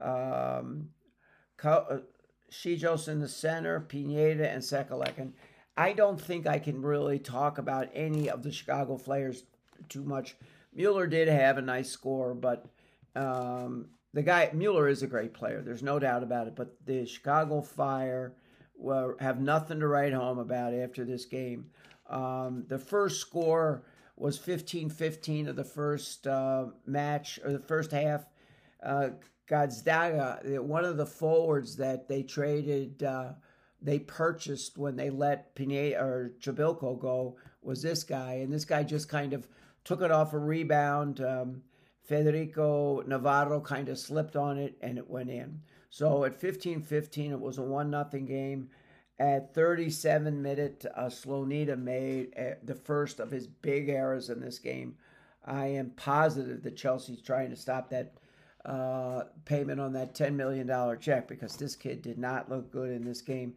um, uh, Czichos in the center, Pineda and Sekelekin. I don't think I can really talk about any of the Chicago Flares too much. Mueller did have a nice score, but um, the guy Mueller is a great player. There's no doubt about it. But the Chicago Fire will have nothing to write home about after this game. Um, the first score was 15 15 of the first uh, match or the first half. Uh, Gazdaga, one of the forwards that they traded, uh, they purchased when they let Pineda or Przybylko go, was this guy. And this guy just kind of took it off a rebound. Um, Federico Navarro kind of slipped on it and it went in. So at 15 15, it was a 1 0 game. At 37 minute, uh, Slonina made uh, the first of his big errors in this game. I am positive that Chelsea's trying to stop that uh, payment on that $10 million check because this kid did not look good in this game.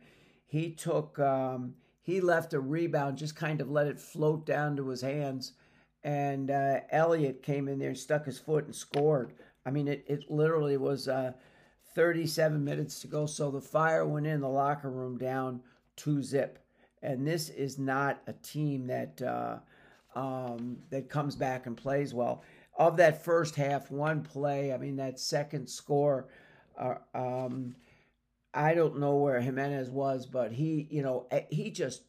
He took, um, he left a rebound, just kind of let it float down to his hands. And uh, Elliott came in there, stuck his foot, and scored. I mean, it, it literally was uh, 37 minutes to go. So the fire went in the locker room down two zip. And this is not a team that uh, um, that comes back and plays well. Of that first half, one play, I mean, that second score, uh, um, I don't know where Gimenez was, but he, you know, eh, he just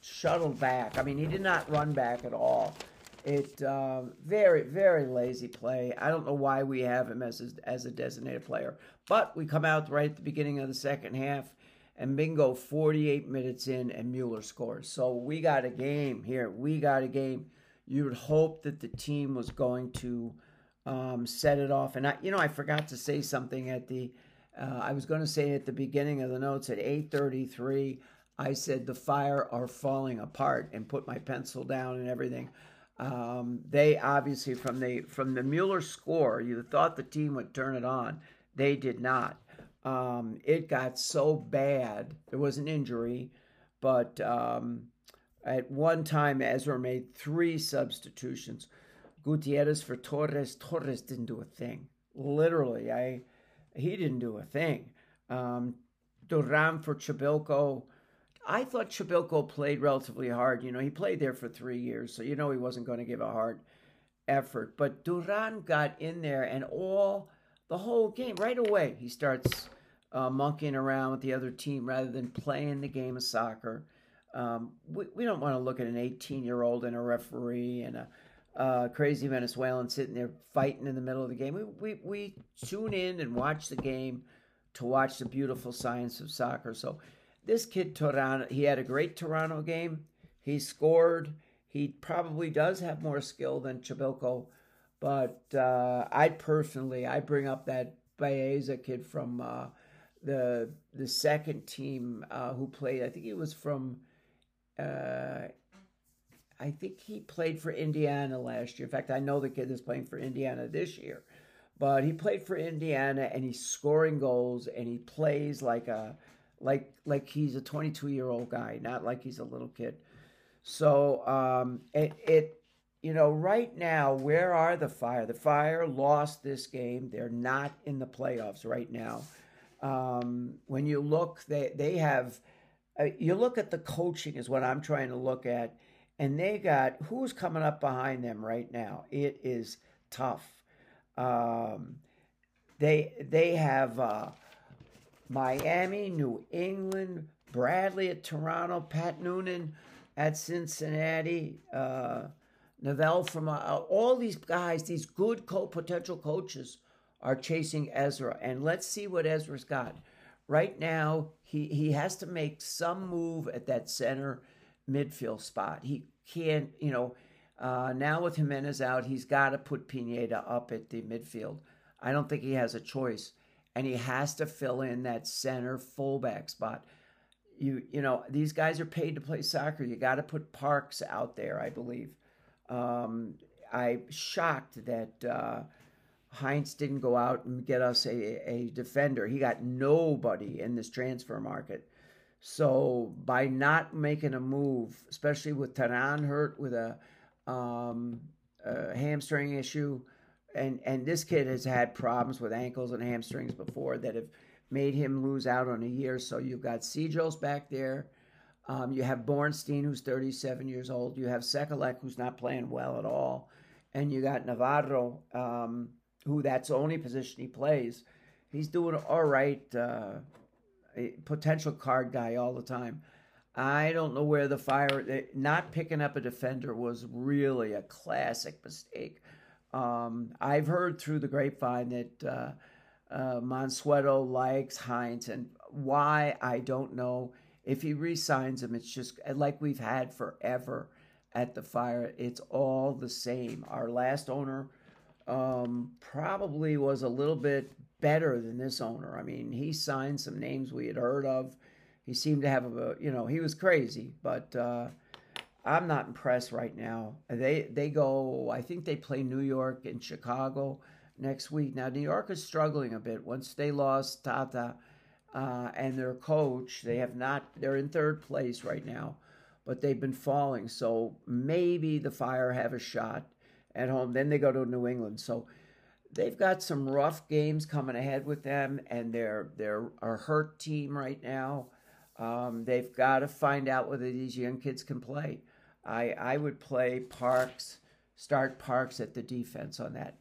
shuttled back. I mean, he did not run back at all. It uh, very very lazy play. I don't know why we have him as a, as a designated player, but we come out right at the beginning of the second half, and bingo, 48 minutes in, and Mueller scores. So we got a game here. We got a game. You would hope that the team was going to um, set it off. And I, you know, I forgot to say something at the. Uh, I was going to say at the beginning of the notes at 8:33. I said the fire are falling apart and put my pencil down and everything. Um, they obviously from the from the Mueller score, you thought the team would turn it on. They did not. Um, it got so bad. There was an injury, but um, at one time, Ezra made three substitutions. Gutierrez for Torres. Torres didn't do a thing. Literally, I he didn't do a thing. Um, Duran for Przybylko. I thought Przybylko played relatively hard. You know, he played there for three years, so you know he wasn't going to give a hard effort. But Duran got in there and all the whole game right away he starts uh, monkeying around with the other team rather than playing the game of soccer. Um, we, we don't want to look at an 18 year old and a referee and a uh, crazy Venezuelan sitting there fighting in the middle of the game. We, we, we tune in and watch the game to watch the beautiful science of soccer. So this kid Toronto, he had a great Toronto game. He scored. He probably does have more skill than Przybylko, but uh, I personally I bring up that Baeza kid from uh, the the second team uh, who played. I think he was from. Uh, I think he played for Indiana last year. In fact, I know the kid is playing for Indiana this year. But he played for Indiana and he's scoring goals and he plays like a like like he's a 22 year old guy, not like he's a little kid. So um, it, it you know right now where are the Fire? The Fire lost this game. They're not in the playoffs right now. Um, when you look, they they have. Uh, you look at the coaching is what I'm trying to look at, and they got who's coming up behind them right now. It is tough. Um, they they have uh, Miami, New England, Bradley at Toronto, Pat Noonan at Cincinnati, uh, from uh, all these guys, these good co potential coaches are chasing Ezra, and let's see what Ezra's got. Right now, he he has to make some move at that center midfield spot. He can't, you know uh, now with Gimenez out, he's got to put Pineda up at the midfield. I don't think he has a choice, and he has to fill in that center fullback spot. You you know these guys are paid to play soccer. You got to put Parks out there. I believe. Um, I'm shocked that uh, Heitz didn't go out and get us a, a defender. He got nobody in this transfer market. So by not making a move, especially with Terán hurt with a um, a hamstring issue, and and this kid has had problems with ankles and hamstrings before that have made him lose out on a year. So you've got Czichos back there. Um, you have Bornstein, who's 37 years old. You have Sekulić, who's not playing well at all. And you got Navarro, um, who that's the only position he plays. He's doing all right, uh, potential card guy all the time. I don't know where the fire, not picking up a defender was really a classic mistake. Um, I've heard through the grapevine that uh, uh, Mansueto likes Heitz, and why I don't know. If he resigns him, it's just like we've had forever at the fire. It's all the same. Our last owner um, probably was a little bit better than this owner. I mean, he signed some names we had heard of he seemed to have a you know he was crazy, but uh, I'm not impressed right now. They they go. I think they play New York and Chicago next week. Now New York is struggling a bit once they lost Tata uh, and their coach. They have not. They're in third place right now, but they've been falling. So maybe the Fire have a shot at home. Then they go to New England. So they've got some rough games coming ahead with them, and they're they're a hurt team right now. Um, they've got to find out whether these young kids can play. I I would play Parks, start Parks at the defense on that.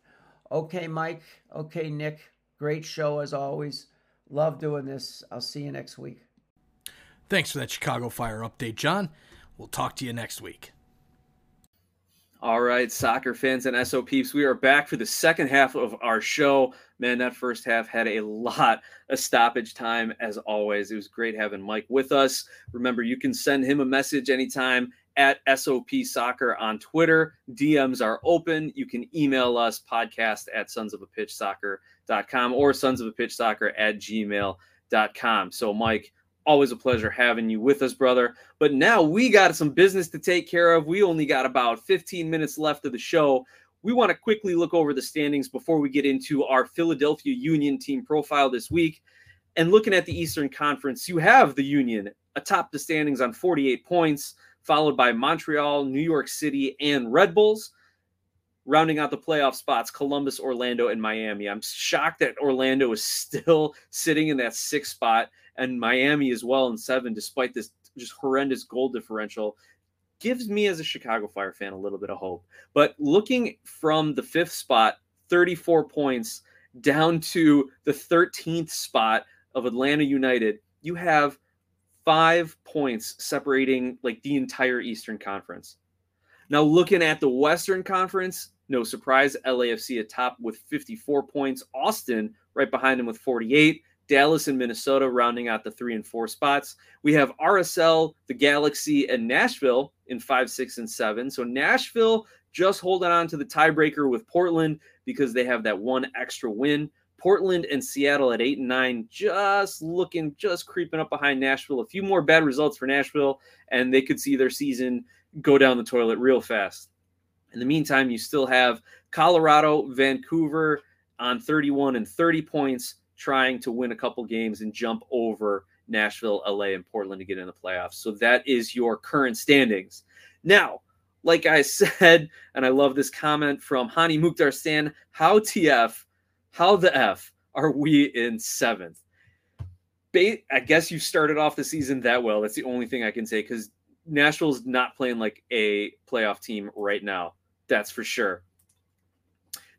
Okay, Mike. Okay, Nick. Great show as always. Love doing this. I'll see you next week. Thanks for that Chicago Fire update, John. We'll talk to you next week. All right, soccer fans and SO peeps, we are back for the second half of our show. Man, that first half had a lot of stoppage time as always. It was great having Mike with us. Remember, you can send him a message anytime at SOP Soccer on Twitter. DMs are open. You can email us podcast at sons of a pitch soccer.com or sons of a pitch soccer at gmail.com. So, Mike, Always a pleasure having you with us, brother. But now we got some business to take care of. We only got about 15 minutes left of the show. We want to quickly look over the standings before we get into our Philadelphia Union team profile this week. And looking at the Eastern Conference, you have the Union atop the standings on 48 points, followed by Montreal, New York City, and Red Bulls. Rounding out the playoff spots, Columbus, Orlando, and Miami. I'm shocked that Orlando is still sitting in that sixth spot and Miami as well in seven, despite this just horrendous goal differential. Gives me as a Chicago Fire fan a little bit of hope. But looking from the fifth spot, 34 points, down to the 13th spot of Atlanta United, you have five points separating like the entire Eastern Conference. Now, looking at the Western Conference, no surprise, LAFC atop with 54 points, Austin right behind them with 48, Dallas and Minnesota rounding out the three and four spots. We have RSL, the Galaxy, and Nashville in five, six, and seven. So Nashville just holding on to the tiebreaker with Portland because they have that one extra win. Portland and Seattle at eight and nine, just looking, just creeping up behind Nashville. A few more bad results for Nashville, and they could see their season go down the toilet real fast. In the meantime, you still have Colorado, Vancouver on 31 and 30 points, trying to win a couple games and jump over Nashville, LA, and Portland to get in the playoffs. So that is your current standings. Now, like I said, and I love this comment from Hany Mukhtar Stan, how TF, how the F are we in seventh? I guess you started off the season that well. That's the only thing I can say because Nashville's not playing like a playoff team right now. That's for sure.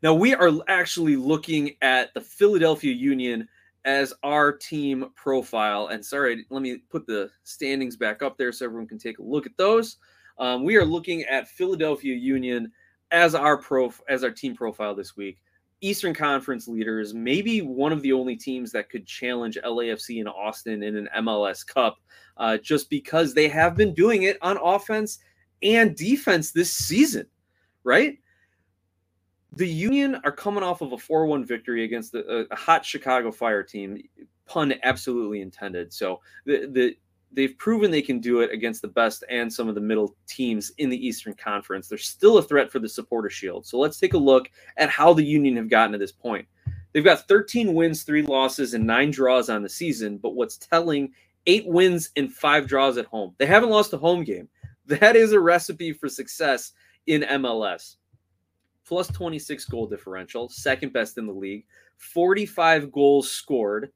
Now we are actually looking at the Philadelphia Union as our team profile. And sorry, let me put the standings back up there so everyone can take a look at those. Um, we are looking at Philadelphia Union as our pro as our team profile this week. Eastern Conference leaders, maybe one of the only teams that could challenge LAFC and Austin in an MLS Cup, uh, just because they have been doing it on offense and defense this season, right? The Union are coming off of a 4 1 victory against a, a hot Chicago Fire team, pun absolutely intended. So the, the they've proven they can do it against the best and some of the middle teams in the Eastern Conference. They're still a threat for the supporter shield. So let's take a look at how the Union have gotten to this point. They've got 13 wins, three losses, and nine draws on the season. But what's telling, eight wins and five draws at home. They haven't lost a home game. That is a recipe for success in MLS. Plus 26 goal differential, second best in the league, 45 goals scored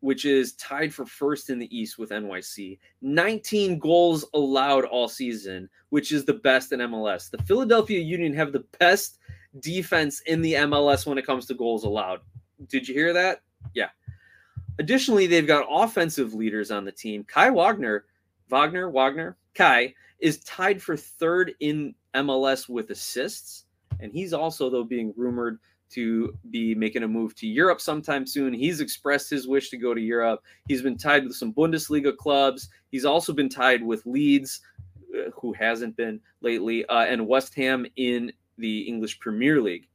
which is tied for first in the East with NYC. 19 goals allowed all season, which is the best in MLS. The Philadelphia Union have the best defense in the MLS when it comes to goals allowed. Did you hear that? Yeah. Additionally, they've got offensive leaders on the team. Kai Wagner, Wagner, Wagner, Kai is tied for third in MLS with assists. And he's also, though, being rumored to be making a move to Europe sometime soon. He's expressed his wish to go to Europe. He's been tied with some Bundesliga clubs. He's also been tied with Leeds, uh, who hasn't been lately, uh, and West Ham in the English Premier League.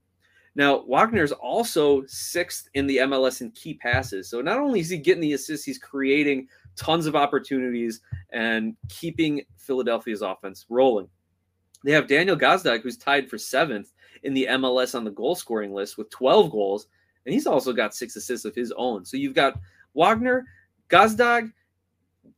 Now, Wagner's also sixth in the MLS in key passes. So not only is he getting the assists, he's creating tons of opportunities and keeping Philadelphia's offense rolling. They have Daniel Gazdag, who's tied for seventh in the MLS on the goal scoring list with 12 goals, and he's also got six assists of his own. So you've got Wagner, Gazdag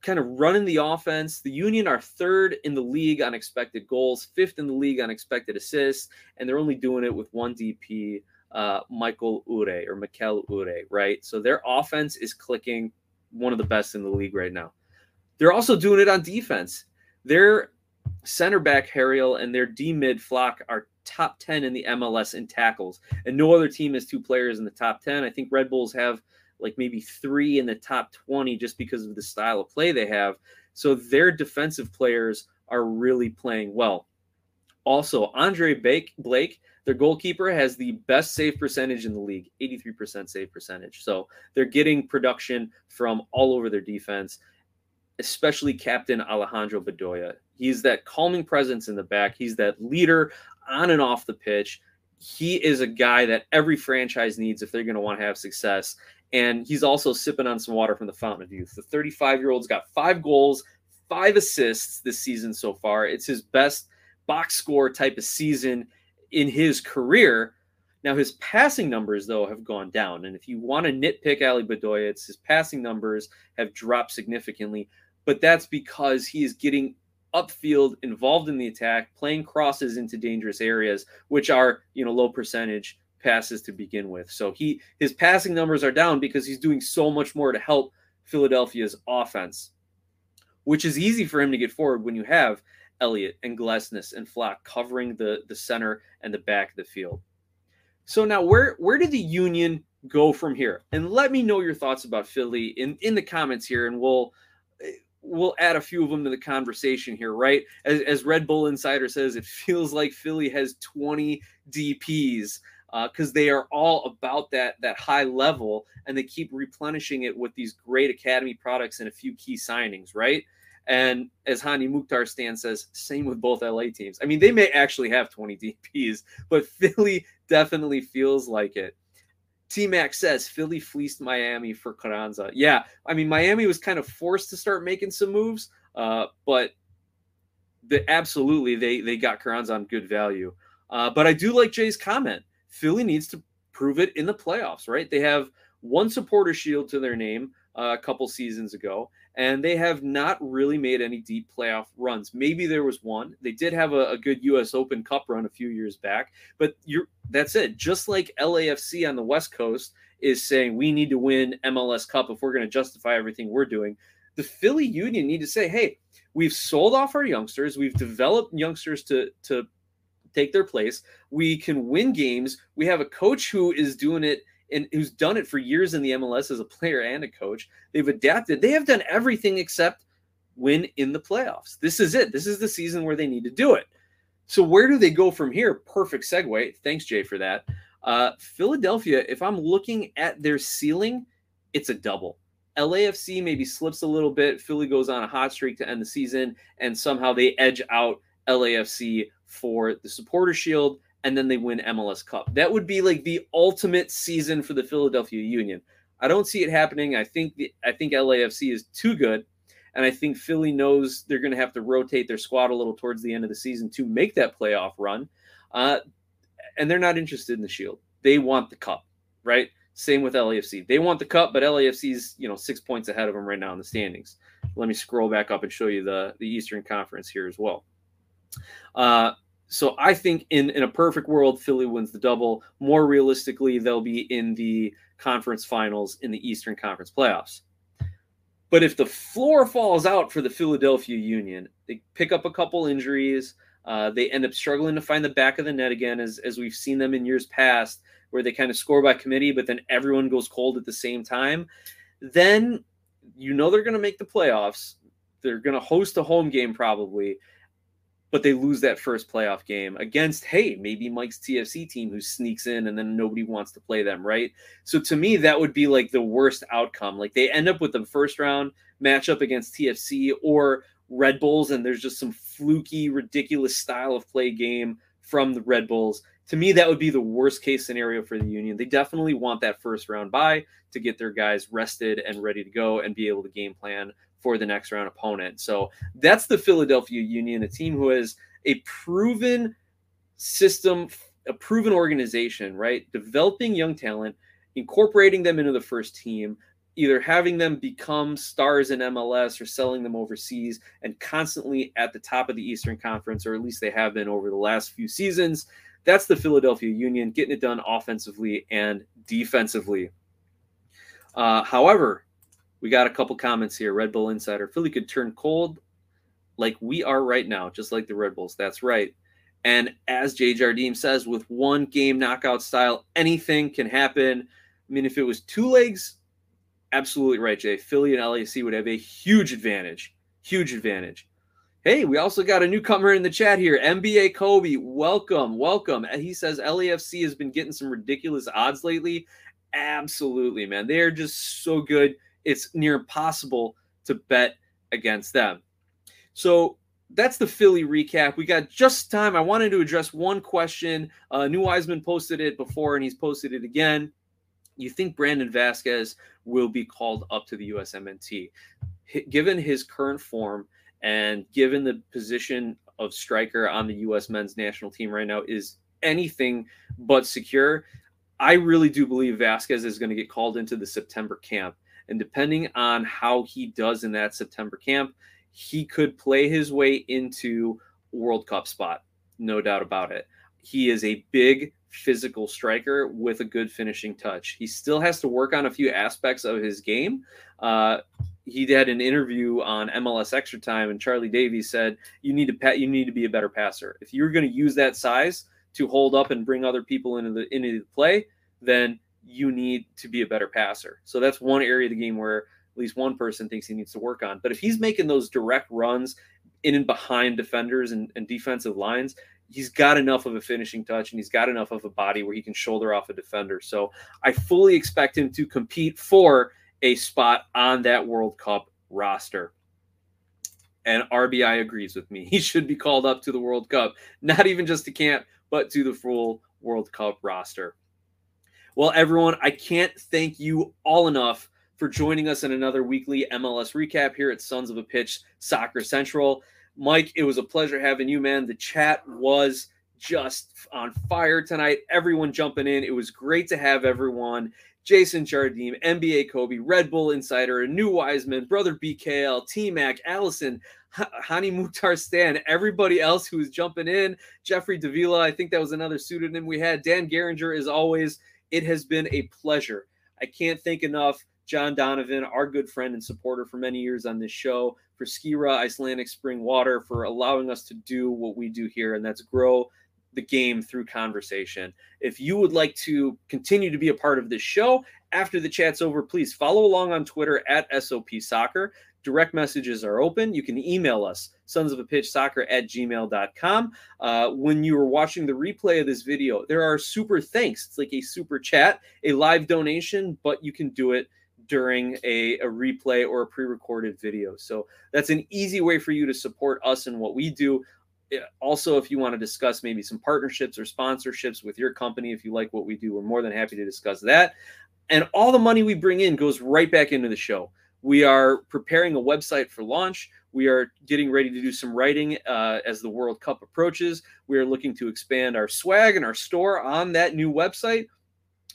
kind of running the offense. The Union are third in the league on expected goals, fifth in the league on expected assists, and they're only doing it with one DP, uh, Michael Uhre or Mikel Uhre, right? So their offense is clicking, one of the best in the league right now. They're also doing it on defense. Their center back Harriel and their D mid Flach are top 10 in the MLS in tackles. And no other team has two players in the top 10. I think Red Bulls have like maybe three in the top 20 just because of the style of play they have. So their defensive players are really playing well. Also, Andre Blake, their goalkeeper, has the best save percentage in the league 83% save percentage. So they're getting production from all over their defense, especially captain Alejandro Bedoya. He's that calming presence in the back. He's that leader on and off the pitch. He is a guy that every franchise needs if they're going to want to have success. And he's also sipping on some water from the fountain of youth. The 35 year old's got five goals, five assists this season so far. It's his best box score type of season in his career. Now his passing numbers though have gone down, and if you want to nitpick Ali Bedoya, it's his passing numbers have dropped significantly. But that's because he is getting upfield, involved in the attack, playing crosses into dangerous areas, which are you know low percentage passes to begin with. So he his passing numbers are down because he's doing so much more to help Philadelphia's offense, which is easy for him to get forward when you have Elliott and Glesnes and Flach covering the the center and the back of the field. So now where where did the Union go from here? And let me know your thoughts about Philly in in the comments here, and we'll we'll add a few of them to the conversation here, right? As, as Red Bull Insider says, it feels like Philly has 20 DPs because uh, they are all about that that high level, and they keep replenishing it with these great academy products and a few key signings, right? And as Hany Mukhtar Stan says, same with both LA teams. I mean, they may actually have 20 DPs, but Philly definitely feels like it. T Mac says Philly fleeced Miami for Carranza. Yeah, I mean Miami was kind of forced to start making some moves, uh, but the, absolutely they they got Carranza on good value. Uh, but I do like Jay's comment. Philly needs to prove it in the playoffs, right? They have one supporter shield to their name uh, a couple seasons ago, and they have not really made any deep playoff runs. Maybe there was one. They did have a, a, good U.S. Open Cup run a few years back, but you're that's it. Just like LAFC on the West Coast is saying we need to win MLS Cup if we're going to justify everything we're doing. The Philly Union need to say, hey, we've sold off our youngsters, we've developed youngsters to to take their place. We can win games. We have a coach who is doing it and who's done it for years in the MLS as a player and a coach. They've adapted. They have done everything except win in the playoffs. This is it. This is the season where they need to do it. So where do they go from here? Perfect segue. Thanks, Jay, for that. Uh, Philadelphia, if I'm looking at their ceiling, it's a double. LAFC maybe slips a little bit. Philly goes on a hot streak to end the season, and somehow they edge out LAFC for the supporter shield and then they win MLS Cup. That would be like the ultimate season for the Philadelphia Union. I don't see it happening. I think the, I think LAFC is too good, and I think Philly knows they're going to have to rotate their squad a little towards the end of the season to make that playoff run. Uh, and they're not interested in the Shield. They want the Cup, right? Same with LAFC. They want the Cup, but LAFC's you know six points ahead of them right now in the standings. Let me scroll back up and show you the the Eastern Conference here as well. Uh, so I think in in a perfect world, Philly wins the double. More realistically, they'll be in the conference finals in the Eastern Conference playoffs. But if the floor falls out for the Philadelphia Union, they pick up a couple injuries. Uh, they end up struggling to find the back of the net again, as as we've seen them in years past, where they kind of score by committee, but then everyone goes cold at the same time. Then you know they're going to make the playoffs. They're going to host a home game probably but they lose that first playoff game against, hey, maybe Mike's TFC team who sneaks in and then nobody wants to play them, right? So to me, that would be like the worst outcome. Like they end up with the first round matchup against TFC or Red Bulls, and there's just some fluky, ridiculous style of play game from the Red Bulls. To me, that would be the worst case scenario for the Union. They definitely want that first round bye to get their guys rested and ready to go and be able to game plan for the next round opponent. So that's the Philadelphia Union, a team who has a proven system, a proven organization, right? Developing young talent, incorporating them into the first team, either having them become stars in MLS or selling them overseas, and constantly at the top of the Eastern Conference, or at least they have been over the last few seasons. That's the Philadelphia Union getting it done offensively and defensively. Uh, however, we got a couple comments here. Red Bull Insider. Philly could turn cold like we are right now, just like the Red Bulls. That's right. And as Jay Jardim says, with one game knockout style, anything can happen. I mean, if it was two legs, absolutely right, Jay. Philly and LAC would have a huge advantage. Huge advantage. Hey, we also got a newcomer in the chat here. NBA Kobe, welcome, welcome. He says LAFC has been getting some ridiculous odds lately. Absolutely, man. They are just so good it's near impossible to bet against them. So that's the Philly recap. We got just time. I wanted to address one question. Uh, New Wiseman posted it before, and he's posted it again. You think Brandon Vazquez will be called up to the USMNT? given his current form and given the position of striker on the U.S. men's national team right now is anything but secure. I really do believe Vazquez is going to get called into the September camp. And depending on how he does in that September camp, he could play his way into World Cup spot. No doubt about it. He is a big physical striker with a good finishing touch. He still has to work on a few aspects of his game. Uh, he had an interview on MLS Extra Time, and Charlie Davies said, "You need to pat. You need to be a better passer. If you're going to use that size to hold up and bring other people into the into the play, then you need to be a better passer. So that's one area of the game where at least one person thinks he needs to work on. But if he's making those direct runs in and behind defenders and, and defensive lines, he's got enough of a finishing touch and he's got enough of a body where he can shoulder off a defender. So I fully expect him to compete for a spot on that World Cup roster. And RBI agrees with me. He should be called up to the World Cup, not even just to camp, but to the full World Cup roster. Well, everyone, I can't thank you all enough for joining us in another weekly MLS recap here at Sons of a Pitch Soccer Central. Mike, it was a pleasure having you, man. The chat was just on fire tonight. Everyone jumping in. It was great to have everyone. Jason Jardim, NBA Kobe, Red Bull Insider, new Wiseman, Brother BKL, T Mac, Allison, Hany Mukhtar Stan, everybody else who was jumping in, Jeffrey Davila, I think that was another pseudonym we had. Dan Geringer, as always, it has been a pleasure. I can't thank enough John Donovan, our good friend and supporter for many years on this show, for Skira Icelandic Spring Water, for allowing us to do what we do here, and that's grow the game through conversation. If you would like to continue to be a part of this show after the chat's over, please follow along on Twitter at SOP Soccer. Direct messages are open. You can email us, sons of a pitch soccer at gmail.com. Uh, when you are watching the replay of this video, there are super thanks. It's like a super chat, a live donation, but you can do it during a, a replay or a pre recorded video. So that's an easy way for you to support us and what we do. Also, if you want to discuss maybe some partnerships or sponsorships with your company, if you like what we do, we're more than happy to discuss that. And all the money we bring in goes right back into the show. We are preparing a website for launch. We are getting ready to do some writing uh, as the World Cup approaches. We are looking to expand our swag and our store on that new website.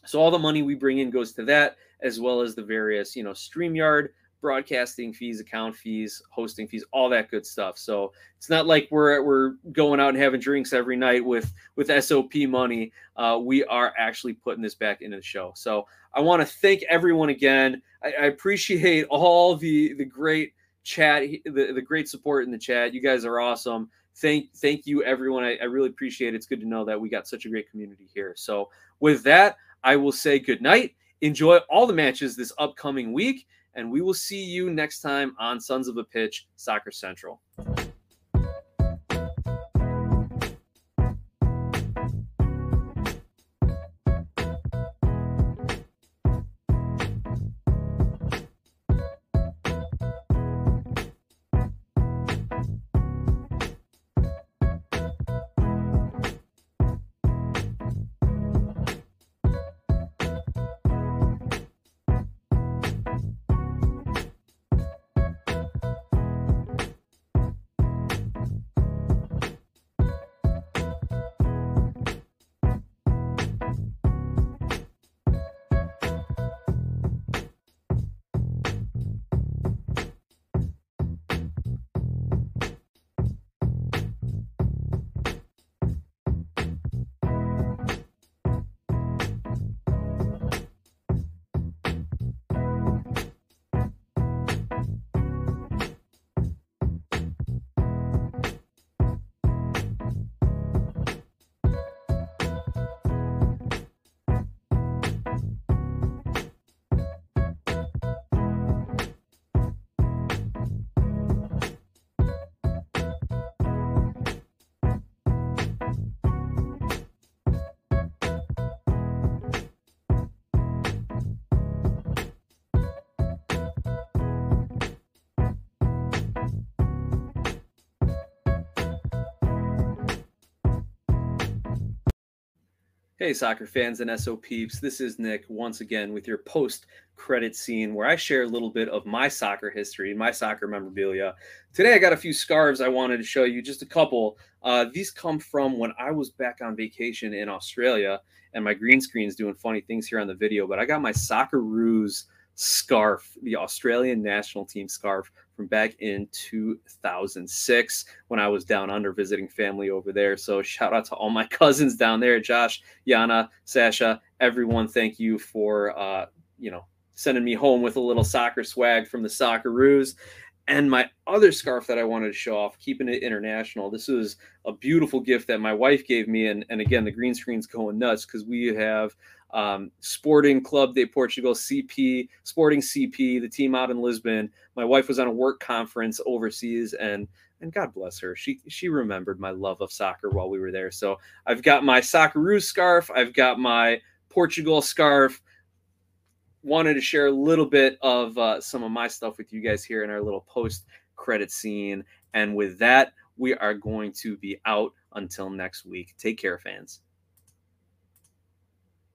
So all the money we bring in goes to that, as well as the various, you know, StreamYard, broadcasting fees, account fees, hosting fees, all that good stuff. So it's not like we're we're going out and having drinks every night with with SOP money. Uh, we are actually putting this back into the show. So I want to thank everyone again. I, I, appreciate all the the great chat, the, the great support in the chat. You guys are awesome. Thank thank you everyone. I, I really appreciate it. It's good to know that we got such a great community here. So with that, I will say good night. Enjoy all the matches this upcoming week, and we will see you next time on Sons of a Pitch Soccer Central. Hey, soccer fans and SO peeps. This is Nick once again with your post credit scene where I share a little bit of my soccer history, my soccer memorabilia. Today, I got a few scarves I wanted to show you, just a couple. Uh, these come from when I was back on vacation in Australia, and my green screen is doing funny things here on the video, but I got my soccer Socceroos scarf, the Australian national team scarf from back in 2006 when I was down under visiting family over there. So shout out to all my cousins down there, Josh, Yana, Sasha, everyone. Thank you for uh, you know sending me home with a little soccer swag from the Socceroos. And my other scarf that I wanted to show off, keeping it international. This was a beautiful gift that my wife gave me. And, and again, the green screen's going nuts because we have um, Sporting Club de Portugal, CP, Sporting CP, the team out in Lisbon. My wife was on a work conference overseas, and and God bless her, she she remembered my love of soccer while we were there. So I've got my Socceroos scarf, I've got my Portugal scarf. Wanted to share a little bit of uh, some of my stuff with you guys here in our little post credit scene, and with that, we are going to be out until next week. Take care, fans.